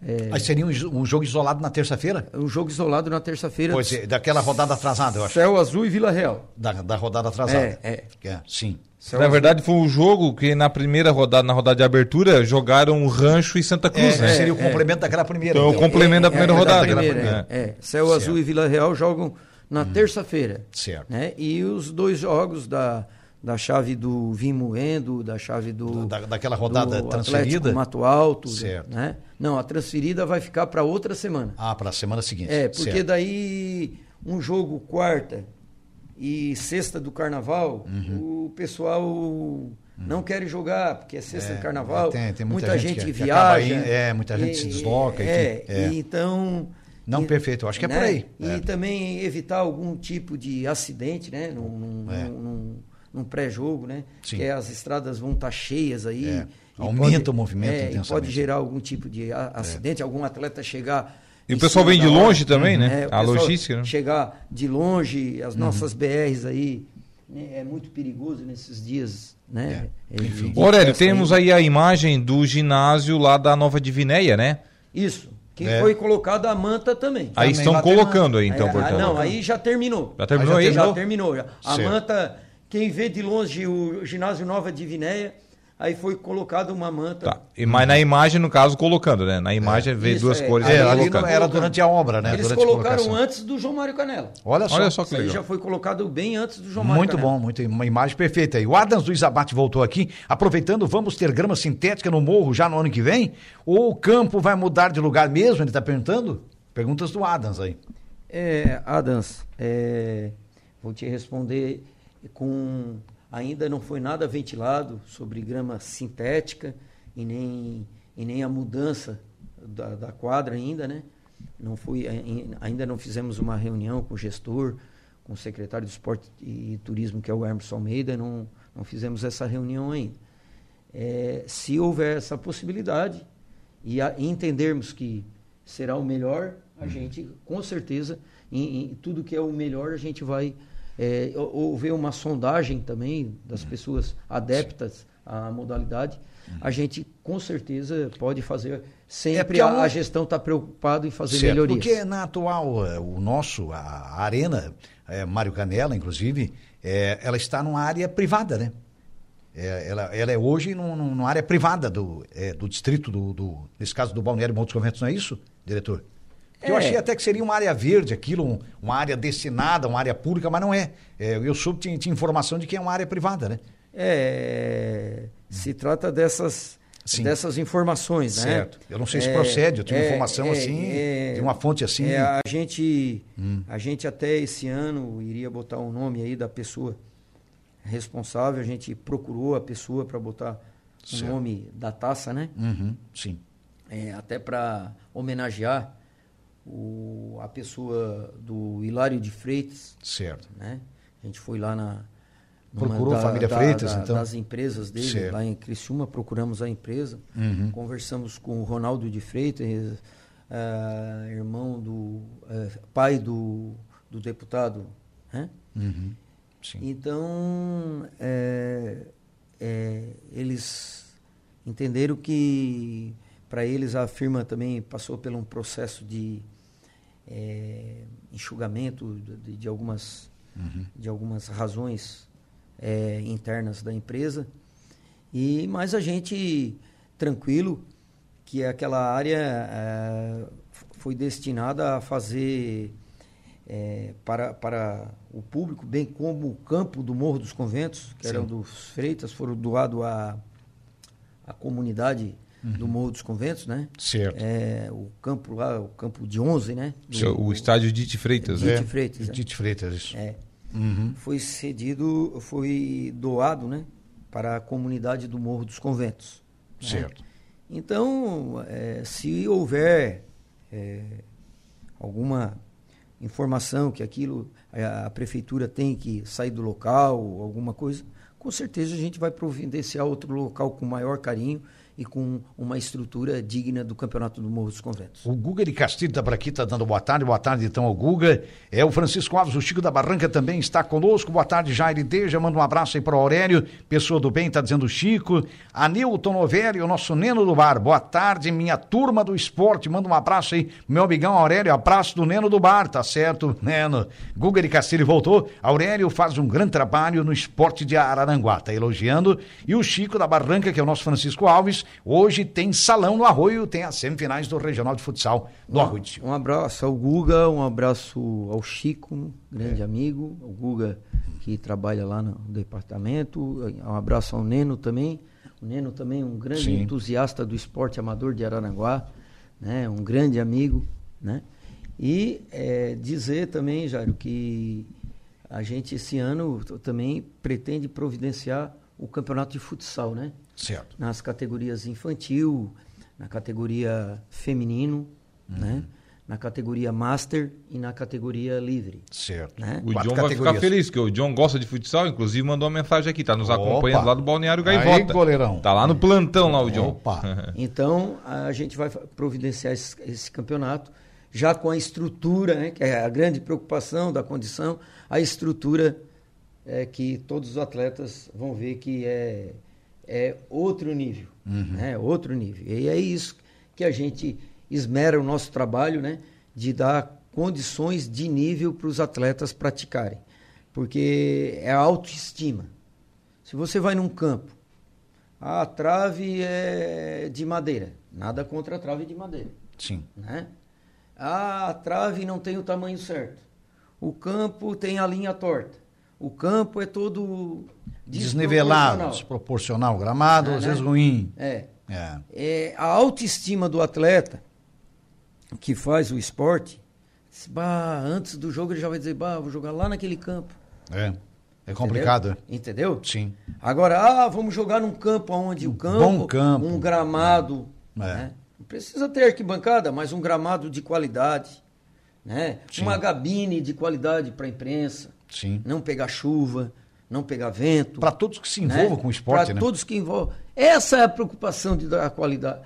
é, Mas seria um, um jogo isolado na terça-feira? um jogo isolado na terça-feira. Pois é, daquela rodada atrasada, eu acho. Céu Azul e Vila Real. Da, da rodada atrasada. É, é. sim. Céu na verdade, foi um jogo que na primeira rodada, na rodada de abertura, jogaram Rancho e Santa Cruz, É, né? seria o complemento daquela primeira. Então, o complemento da primeira é, rodada. da primeira, né? é, é. Céu Certo. Hum. Azul e Vila Real jogam na terça-feira. Certo. Né? E os dois jogos da, da chave do Vimoendo, da chave do. Da- daquela rodada do transferida? Atlético Mato Alto. Certo. Né? Não, a transferida vai ficar para outra semana. Ah, para a semana seguinte. É, porque Certo. daí um jogo quarta e sexta do carnaval, Uhum. o pessoal não quer jogar, porque é sexta É, do carnaval. é, tem- tem muita muita, gente que- que viaja. indo- é, muita gente se desloca, É, enfim, é. e então. Não, e- perfeito, eu acho que é por aí, E é. também evitar algum tipo de acidente, né? Num, num- É. num- num pré-jogo, né? Sim. Que as estradas vão estar cheias aí. É, e aumenta o movimento é, e pode gerar algum tipo de acidente, algum atleta chegar. E o pessoal vem de hora. longe também, né? É, a logística, né? Chegar de longe, Uhum. as nossas BRs aí, né, é muito perigoso nesses dias, né? É, enfim. Aurélio, festa temos aí a imagem do ginásio lá da Nova Divinéia, né? Isso. Que É. foi colocada a manta também. Aí Também estão colocando aí, Aí- então, ah, portanto. não, aí já terminou. Já terminou Aí aí? já Já terminou. já. A Certo. manta, quem vê de longe o ginásio Nova Divinéia, Aí foi colocada uma manta. Tá. E, mas na imagem, no caso, colocando, né? Na imagem veio Isso, duas é. cores. Aí É, aí ali colocando. não era durante a obra, né? Eles durante colocaram antes do João Mário Canela. Olha só. Olha só que Isso aí legal. já foi colocado bem antes do João Mário Muito Canela. bom, muito, uma imagem perfeita. E o Adams do Isabate voltou aqui. Aproveitando, vamos ter grama sintética no morro já no ano que vem? Ou o campo vai mudar de lugar mesmo? Ele está perguntando? Perguntas do Adams aí. É, Adams, é, vou te responder com. Ainda não foi nada ventilado sobre grama sintética e nem, e nem a mudança da, da quadra ainda, né? Não foi, ai- ainda não fizemos uma reunião com o gestor, com o secretário de Esporte e Turismo, que é o Hermes Almeida, não, não fizemos essa reunião ainda. É, se houver essa possibilidade e, a- entendermos que será o melhor, a gente, com certeza, em, em tudo que é o melhor, a gente vai é, ou- houver uma sondagem também das pessoas adeptas à modalidade, a gente com certeza pode fazer. Sempre porque a, a- a gestão está preocupada em fazer Certo, melhorias. Porque na atual, eh, o nosso, a, arena, eh, Mário Canela, inclusive, eh, ela está numa área privada, né? Eh, ela, ela é hoje num- num- numa área privada do, eh, do distrito, do, do- nesse caso do Balneário Montes Conventos, não é isso, diretor? Porque Eu É. achei até que seria uma área verde aquilo, um- uma área destinada, uma área pública, mas não é. Eh, eu soube, tinha, tinha informação de que é uma área privada, né? É, se trata dessas, Sim. dessas informações, né? Certo. Eu não sei se É, procede, eu tive é, informação é, assim, é, de uma fonte assim. é, a gente, a gente até esse ano iria botar o nome aí da pessoa responsável. A gente procurou a pessoa para botar Certo. o nome da taça, né? Uhum, sim. É, até para homenagear o, a pessoa do Hilário de Freitas, Certo. né? A gente foi lá na Procurou a família Freitas, então? das empresas dele Certo. lá em Criciúma, procuramos a empresa, Uhum. conversamos com o Ronaldo de Freitas, ah, irmão do eh, pai do, do deputado, né? Uhum, sim. Então, é, é, eles entenderam que, para eles, a firma também passou por um processo de é, enxugamento de, de algumas, de algumas razões é, internas da empresa. E, mas a gente, tranquilo, que aquela área é, foi destinada a fazer é, para, para o público, bem como o campo do Morro dos Conventos, que eram dos Freitas, foram doados à, à comunidade do Morro dos Conventos, né? Certo. É, o campo lá, o campo de 11, né? O, o estádio Dite Freitas, né? Dite Freitas, é. Dite Freitas, isso. É, Uhum. foi cedido, foi doado, né? Para a comunidade do Morro dos Conventos. né? Certo. Então, eh, se houver eh, alguma informação que aquilo a, a prefeitura tem que sair do local, alguma coisa, com certeza a gente vai providenciar outro local com maior carinho e com uma estrutura digna do Campeonato do Morro dos Conventos. O Guga de Castilho está por aqui, está dando boa tarde. Boa tarde, então, ao Guga. É o Francisco Alves, o Chico da Barranca também está conosco. Boa tarde, Jair Deja. Manda um abraço aí para o Aurélio. Pessoa do bem, está dizendo o Chico. Anilton Novelli, o nosso Neno do Bar. Boa tarde, minha turma do esporte. Manda um abraço aí, meu amigão Aurélio. Abraço do Neno do Bar, tá certo, Neno? Guga de Castilho voltou. Aurélio faz um grande trabalho no esporte de Araranguá, tá elogiando. E o Chico da Barranca, que é o nosso Francisco Alves, hoje tem salão no Arroio, tem as semifinais do Regional de Futsal do Arroio de Silva. Um abraço ao Guga, um abraço ao Chico, grande amigo, o Guga que trabalha lá no departamento, um abraço ao Neno também, o Neno também um grande Sim. entusiasta do esporte amador de Araranguá, né, um grande amigo, né, e eh, dizer também, Jairo, que a gente esse ano também pretende providenciar o campeonato de futsal, né, Certo. nas categorias infantil, na categoria feminino, né? Na categoria master e na categoria livre, Certo. né? O Quatro John vai ficar feliz, porque o John gosta de futsal, inclusive mandou uma mensagem aqui, tá nos Opa. acompanhando lá do Balneário Aí, Gaivota. goleirão. Tá lá no plantão lá o John. Opa. Então a gente vai providenciar esse, esse campeonato já com a estrutura, né? Que é a grande preocupação da condição, a estrutura é que todos os atletas vão ver que é é outro nível, né? Outro nível. E é isso que a gente esmera o nosso trabalho, né? De dar condições de nível para os atletas praticarem, porque é a autoestima. Se você vai num campo a trave é de madeira. Nada contra a trave de madeira. Sim. Né? A trave não tem o tamanho certo. O campo tem a linha torta. O campo é todo desnivelado, desproporcional, gramado, É, às né? vezes ruim. É. É. É, a autoestima do atleta que faz o esporte, bah, antes do jogo ele já vai dizer, bah, vou jogar lá naquele campo. É. É complicado. Entendeu? é. Sim. Agora, ah, vamos jogar num campo onde o campo, bom campo. um gramado, É. né? Não precisa ter arquibancada, mas um gramado de qualidade, né? Sim. Uma gabine de qualidade para a imprensa, Sim. não pegar chuva, não pegar vento. Para todos que se né? envolvam com o esporte, Pra né? todos que envolvem. Essa é a preocupação de dar qualidade.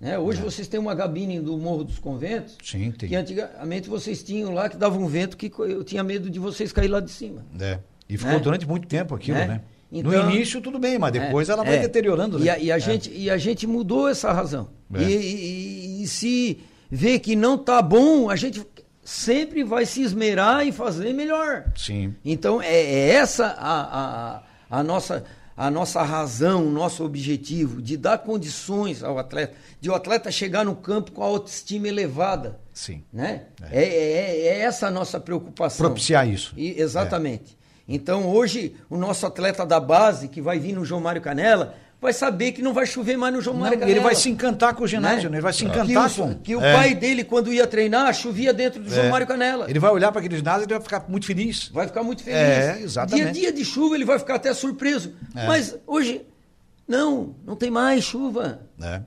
Né? Hoje vocês têm uma gabine do Morro dos Conventos, É. Sim, tem. que antigamente vocês tinham lá que dava um vento que eu tinha medo de vocês cair lá de cima. É. E ficou Né? durante muito tempo aquilo, Né? né? Então- no início tudo bem, mas depois É, ela vai é. deteriorando, né? E a, e a gente, e a gente mudou essa razão. É. E, e- e se vê que não tá bom, a gente sempre vai se esmerar em fazer melhor. Sim. Então é, é essa a, a, a nossa a nossa razão, o nosso objetivo de dar condições ao atleta, de o atleta chegar no campo com a autoestima elevada, Sim. né? É, é- é essa a nossa preocupação. Propiciar isso. E- exatamente. Então hoje o nosso atleta da base que vai vir no João Mário Canela vai saber que não vai chover mais no João Não, Mário ele Canela. vai se encantar com o ginásio, né? Ele vai se encantar que o, com. que o É. pai dele quando ia treinar chovia dentro do João É. Mário Canela. Ele vai olhar para aquele ginásio e ele vai ficar muito feliz. Vai ficar muito feliz. É, exatamente. Dia, dia de chuva ele vai ficar até surpreso. É. Mas hoje, não, não tem mais chuva. né?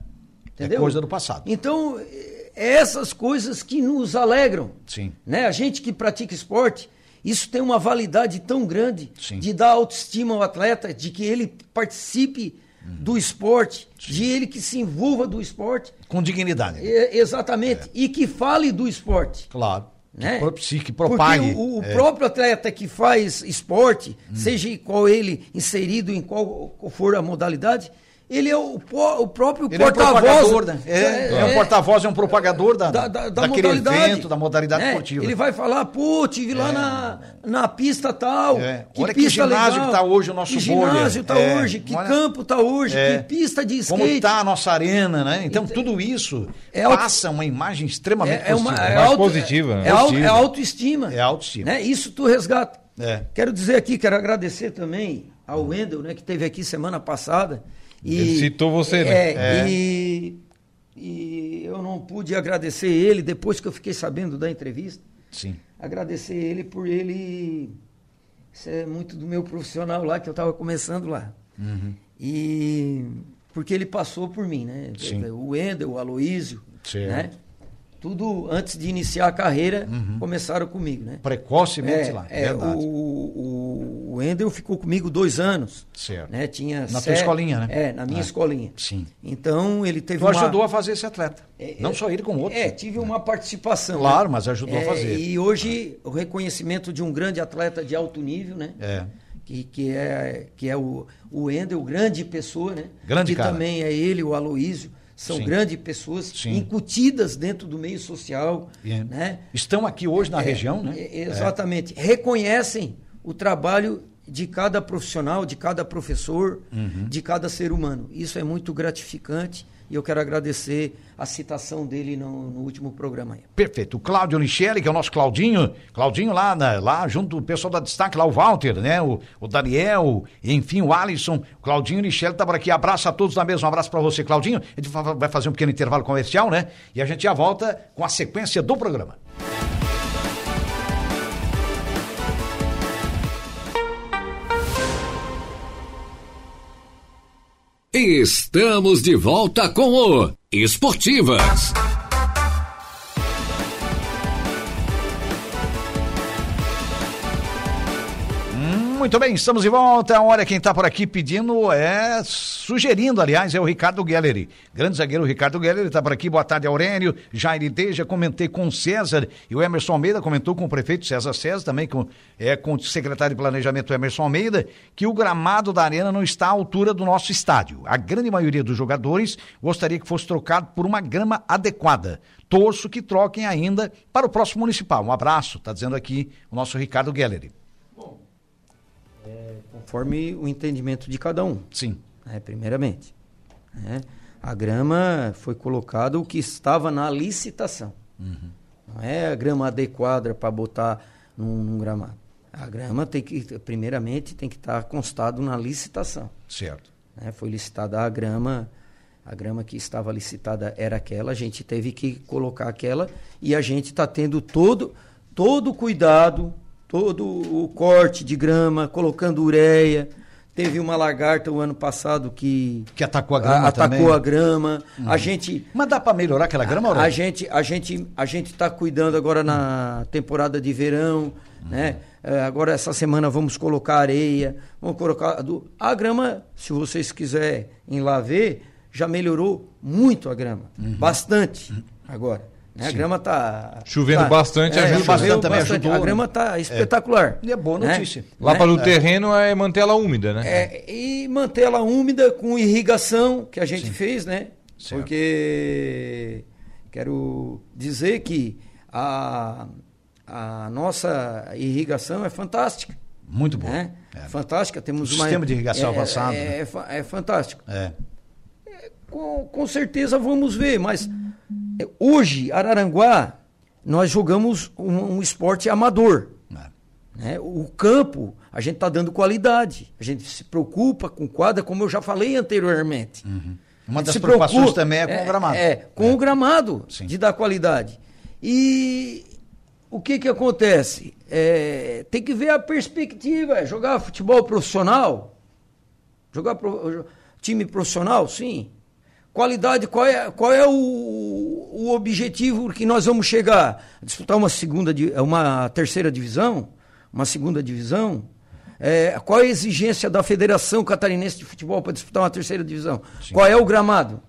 Entendeu? É coisa do passado. Então, é essas coisas que nos alegram. Sim. Né? A gente que pratica esporte, isso tem uma validade tão grande Sim. de dar autoestima ao atleta, de que ele participe do esporte, de ele que se envolva do esporte. Com dignidade. É, exatamente. E que fale do esporte. Claro. Né? Que que propague. Porque o, o É. próprio atleta que faz esporte, Hum. seja qual ele inserido em qual for a modalidade, ele é o, o próprio é porta-voz. propagador, né? É, é um porta-voz, é um propagador da, da, da, da daquele modalidade. evento, da modalidade né? esportiva. Ele vai falar, pô, tive lá É. na, na pista tal. É. Que Olha que pista ginásio legal, que tá hoje o nosso Que boulder. ginásio tá É. hoje, que Olha- campo tá hoje, É. que pista de skate. Como está a nossa arena, né? Então, Ent- tudo isso É auto- passa uma imagem extremamente é, é uma, positiva. é auto- positiva, né? É, au- Positiva. é autoestima. É autoestima. Né? Isso tu resgata. É. Quero dizer aqui, quero agradecer também ao Wendel, né, que esteve aqui semana passada. E, Ele citou você, né? É, É. E, e eu não pude agradecer ele depois que eu fiquei sabendo da entrevista. Sim. Agradecer ele por ele. Isso é muito do meu profissional lá, que eu estava começando lá. Uhum. E porque ele passou por mim, né? Sim. O Wendel, o Aloísio, né? Tudo antes de iniciar a carreira, Uhum. começaram comigo, né? Precocemente É, lá. é, verdade. o, o, o Wendel ficou comigo dois anos. Certo. Né? Tinha Na tua sete- escolinha, né? É, na minha É. escolinha. Sim. Então ele teve Tu uma... ajudou a fazer esse atleta. É, Não é, só ele, como outros. É, tive uma participação. Claro, né? mas ajudou a É, fazer. E hoje o reconhecimento de um grande atleta de alto nível, né? É. Que, que é, que é o, o Wendel, grande pessoa, né? Grande que cara. também é ele, o Aloísio. São Sim. grandes pessoas Sim. incutidas dentro do meio social, E- né? Estão aqui hoje na região, né? É, exatamente. Reconhecem o trabalho de cada profissional, de cada professor, Uhum. de cada ser humano. Isso é muito gratificante e eu quero agradecer a citação dele no, no último programa. aí. Perfeito. O Cláudio Nichelli, que é o nosso Claudinho, Claudinho lá, né, lá junto do pessoal da Destaque, lá o Walter, né? O, o Daniel, enfim, o Alisson. O Claudinho Nichelli tá por aqui. Abraço a todos na mesma. Um abraço para você, Claudinho. A gente vai fazer um pequeno intervalo comercial, né? E a gente já volta com a sequência do programa. Estamos de volta com o Esportivas. Muito bem, estamos de volta. Olha, quem está por aqui pedindo é. Sugerindo, aliás, é o Ricardo Gelleri. Grande zagueiro Ricardo Gelleri está por aqui. Boa tarde, Aurélio. Jair Deja, comentei com o César e o Emerson Almeida comentou com o prefeito César César, também com, é, com o secretário de Planejamento Emerson Almeida, que o gramado da arena não está à altura do nosso estádio. A grande maioria dos jogadores gostaria que fosse trocado por uma grama adequada. Torço que troquem ainda para o próximo municipal. Um abraço, está dizendo aqui o nosso Ricardo Gelleri. Conforme o entendimento de cada um. Sim. né, primeiramente. né? A grama foi colocado o que estava na licitação. Não é a grama adequada para botar num, num gramado. A grama tem que, primeiramente, tem que estar constado na licitação. Certo. né? Foi licitada a grama, a grama que estava licitada era aquela, a gente teve que colocar aquela e a gente está tendo todo todo o cuidado, todo o corte de grama, colocando ureia. Teve uma lagarta o ano passado que Que atacou a grama atacou também. a grama. A gente Mas dá para melhorar aquela grama, a, Aurélio? a gente a gente a gente está cuidando agora na temporada de verão, né? É, agora essa semana vamos colocar areia, vamos colocar do- a grama, se vocês quiserem ir lá ver, já melhorou muito a grama, bastante agora. Né? A grama tá Chovendo tá- bastante é, ajuda, né? Também bastante. ajudou, A grama né? tá espetacular. E é boa né? notícia. Lá Né? para o terreno é manter ela úmida, né? É, e manter ela úmida com irrigação que a gente fez, né? Certo. Porque quero dizer que a, a nossa irrigação é fantástica. Muito bom. Né? É. Fantástica. Temos O uma, sistema de irrigação é, avançado, É, né? é, é fantástico. É. Com, com certeza vamos ver, mas é, hoje, Araranguá, nós jogamos um, um esporte amador. É. né? O campo, a gente está dando qualidade. A gente se preocupa com quadra, como eu já falei anteriormente. Uma A gente das preocupações preocupa- também é com o gramado. É, com o gramado, Sim. de dar qualidade. E o que que acontece? É, tem que ver a perspectiva. é Jogar futebol profissional, jogar pro- time profissional, sim. Qualidade, qual é, qual é o, o objetivo que nós vamos chegar? Disputar uma segunda, uma terceira divisão? Uma segunda divisão? É, qual é a exigência da Federação Catarinense de Futebol para disputar uma terceira divisão? Qual é o gramado?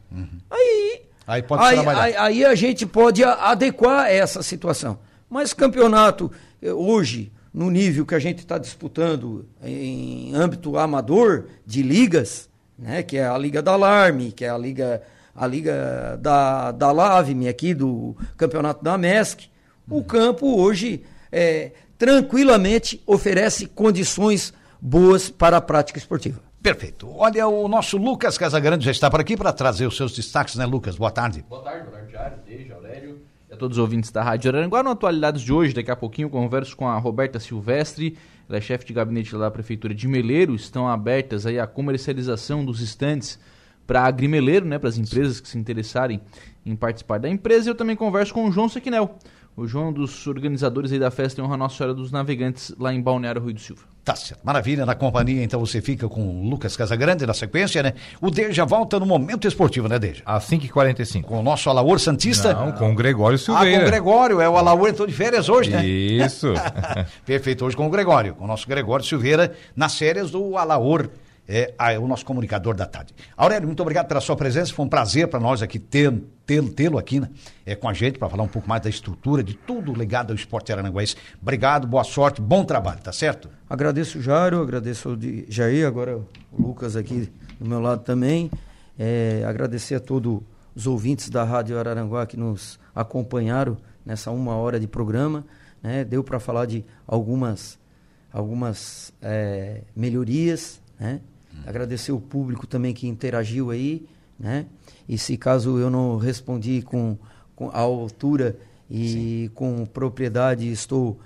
Aí, Aí aí, trabalhar. aí- aí a gente pode adequar essa situação. Mas campeonato, eh, hoje, no nível que a gente está disputando em âmbito amador de ligas, né, que é a Liga da Alarme, que é a Liga, a Liga da, da Lavme aqui, do Campeonato da MESC, o campo hoje eh, tranquilamente oferece condições boas para a prática esportiva. Perfeito. Olha, o nosso Lucas Casagrande já está por aqui para trazer os seus destaques, né, Lucas? Boa tarde. Boa tarde, boa tarde, Diário, Deja, Aurélio e a todos os ouvintes da Rádio Araranguá. No Atualidades de hoje, daqui a pouquinho, converso com a Roberta Silvestre, ela é chefe de gabinete lá da Prefeitura de Meleiro. Estão abertas aí a comercialização dos estandes para agrimeleiro, né, para as empresas que se interessarem em participar da empresa. Eu também converso com o João Sequinel, o João dos organizadores aí da festa em honra à Nossa Senhora dos Navegantes lá em Balneário Rui do Silva. Tá certo. Maravilha. Na companhia, então, você fica com o Lucas Casagrande na sequência, né? O Deja volta no momento esportivo, né, Deja? Às 5h45. Com o nosso Alaor Santista. Não, com o Gregório Ah, com Silveira. o Gregório. É o Alaor, então, de férias hoje, né? Isso. Perfeito, hoje com o Gregório, com o nosso Gregório Silveira, nas férias do Alaor, é, ah, é o nosso comunicador da tarde. Aurélio, muito obrigado pela sua presença, foi um prazer para nós aqui ter- tê-lo tê-lo aqui né, é, com a gente, para falar um pouco mais da estrutura, de tudo ligado ao esporte aranguense. Obrigado, boa sorte, bom trabalho, tá certo? Agradeço o Jairo, agradeço o Jair, agora o Lucas aqui do meu lado também. É, agradecer a todos os ouvintes da Rádio Araranguá que nos acompanharam nessa uma hora de programa. né? Deu para falar de algumas, algumas é, melhorias. Né? Agradecer o público também que interagiu aí. Né? E se caso eu não respondi com, com a altura e com propriedade, estou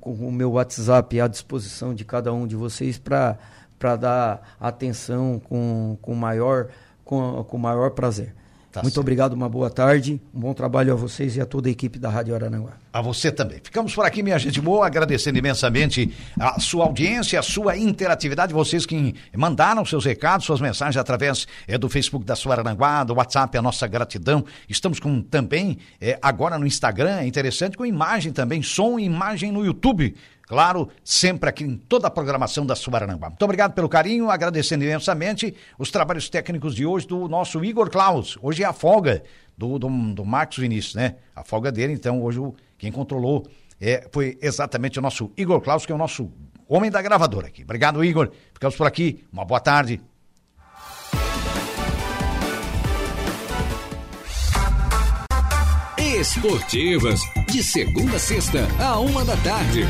com o meu WhatsApp à disposição de cada um de vocês para dar atenção com, com, maior, com, com maior prazer. Tá Muito certo. obrigado, uma boa tarde, um bom trabalho a vocês e a toda a equipe da Rádio Arananguá. A você também. Ficamos por aqui, minha gente boa, agradecendo imensamente a sua audiência, a sua interatividade, vocês que mandaram seus recados, suas mensagens através é, do Facebook da sua Aranguá, do WhatsApp, a nossa gratidão. Estamos com também, é, agora no Instagram, é interessante, com imagem também, som e imagem no YouTube. Claro, sempre aqui em toda a programação da Suarananguá. Muito obrigado pelo carinho, agradecendo imensamente os trabalhos técnicos de hoje do nosso Igor Klaus. Hoje é a folga do, do, do Marcos Vinícius, né? A folga dele, então, hoje quem controlou é, foi exatamente o nosso Igor Klaus, que é o nosso homem da gravadora aqui. Obrigado, Igor. Ficamos por aqui. Uma boa tarde. Esportivas, de segunda a sexta, a uma da tarde.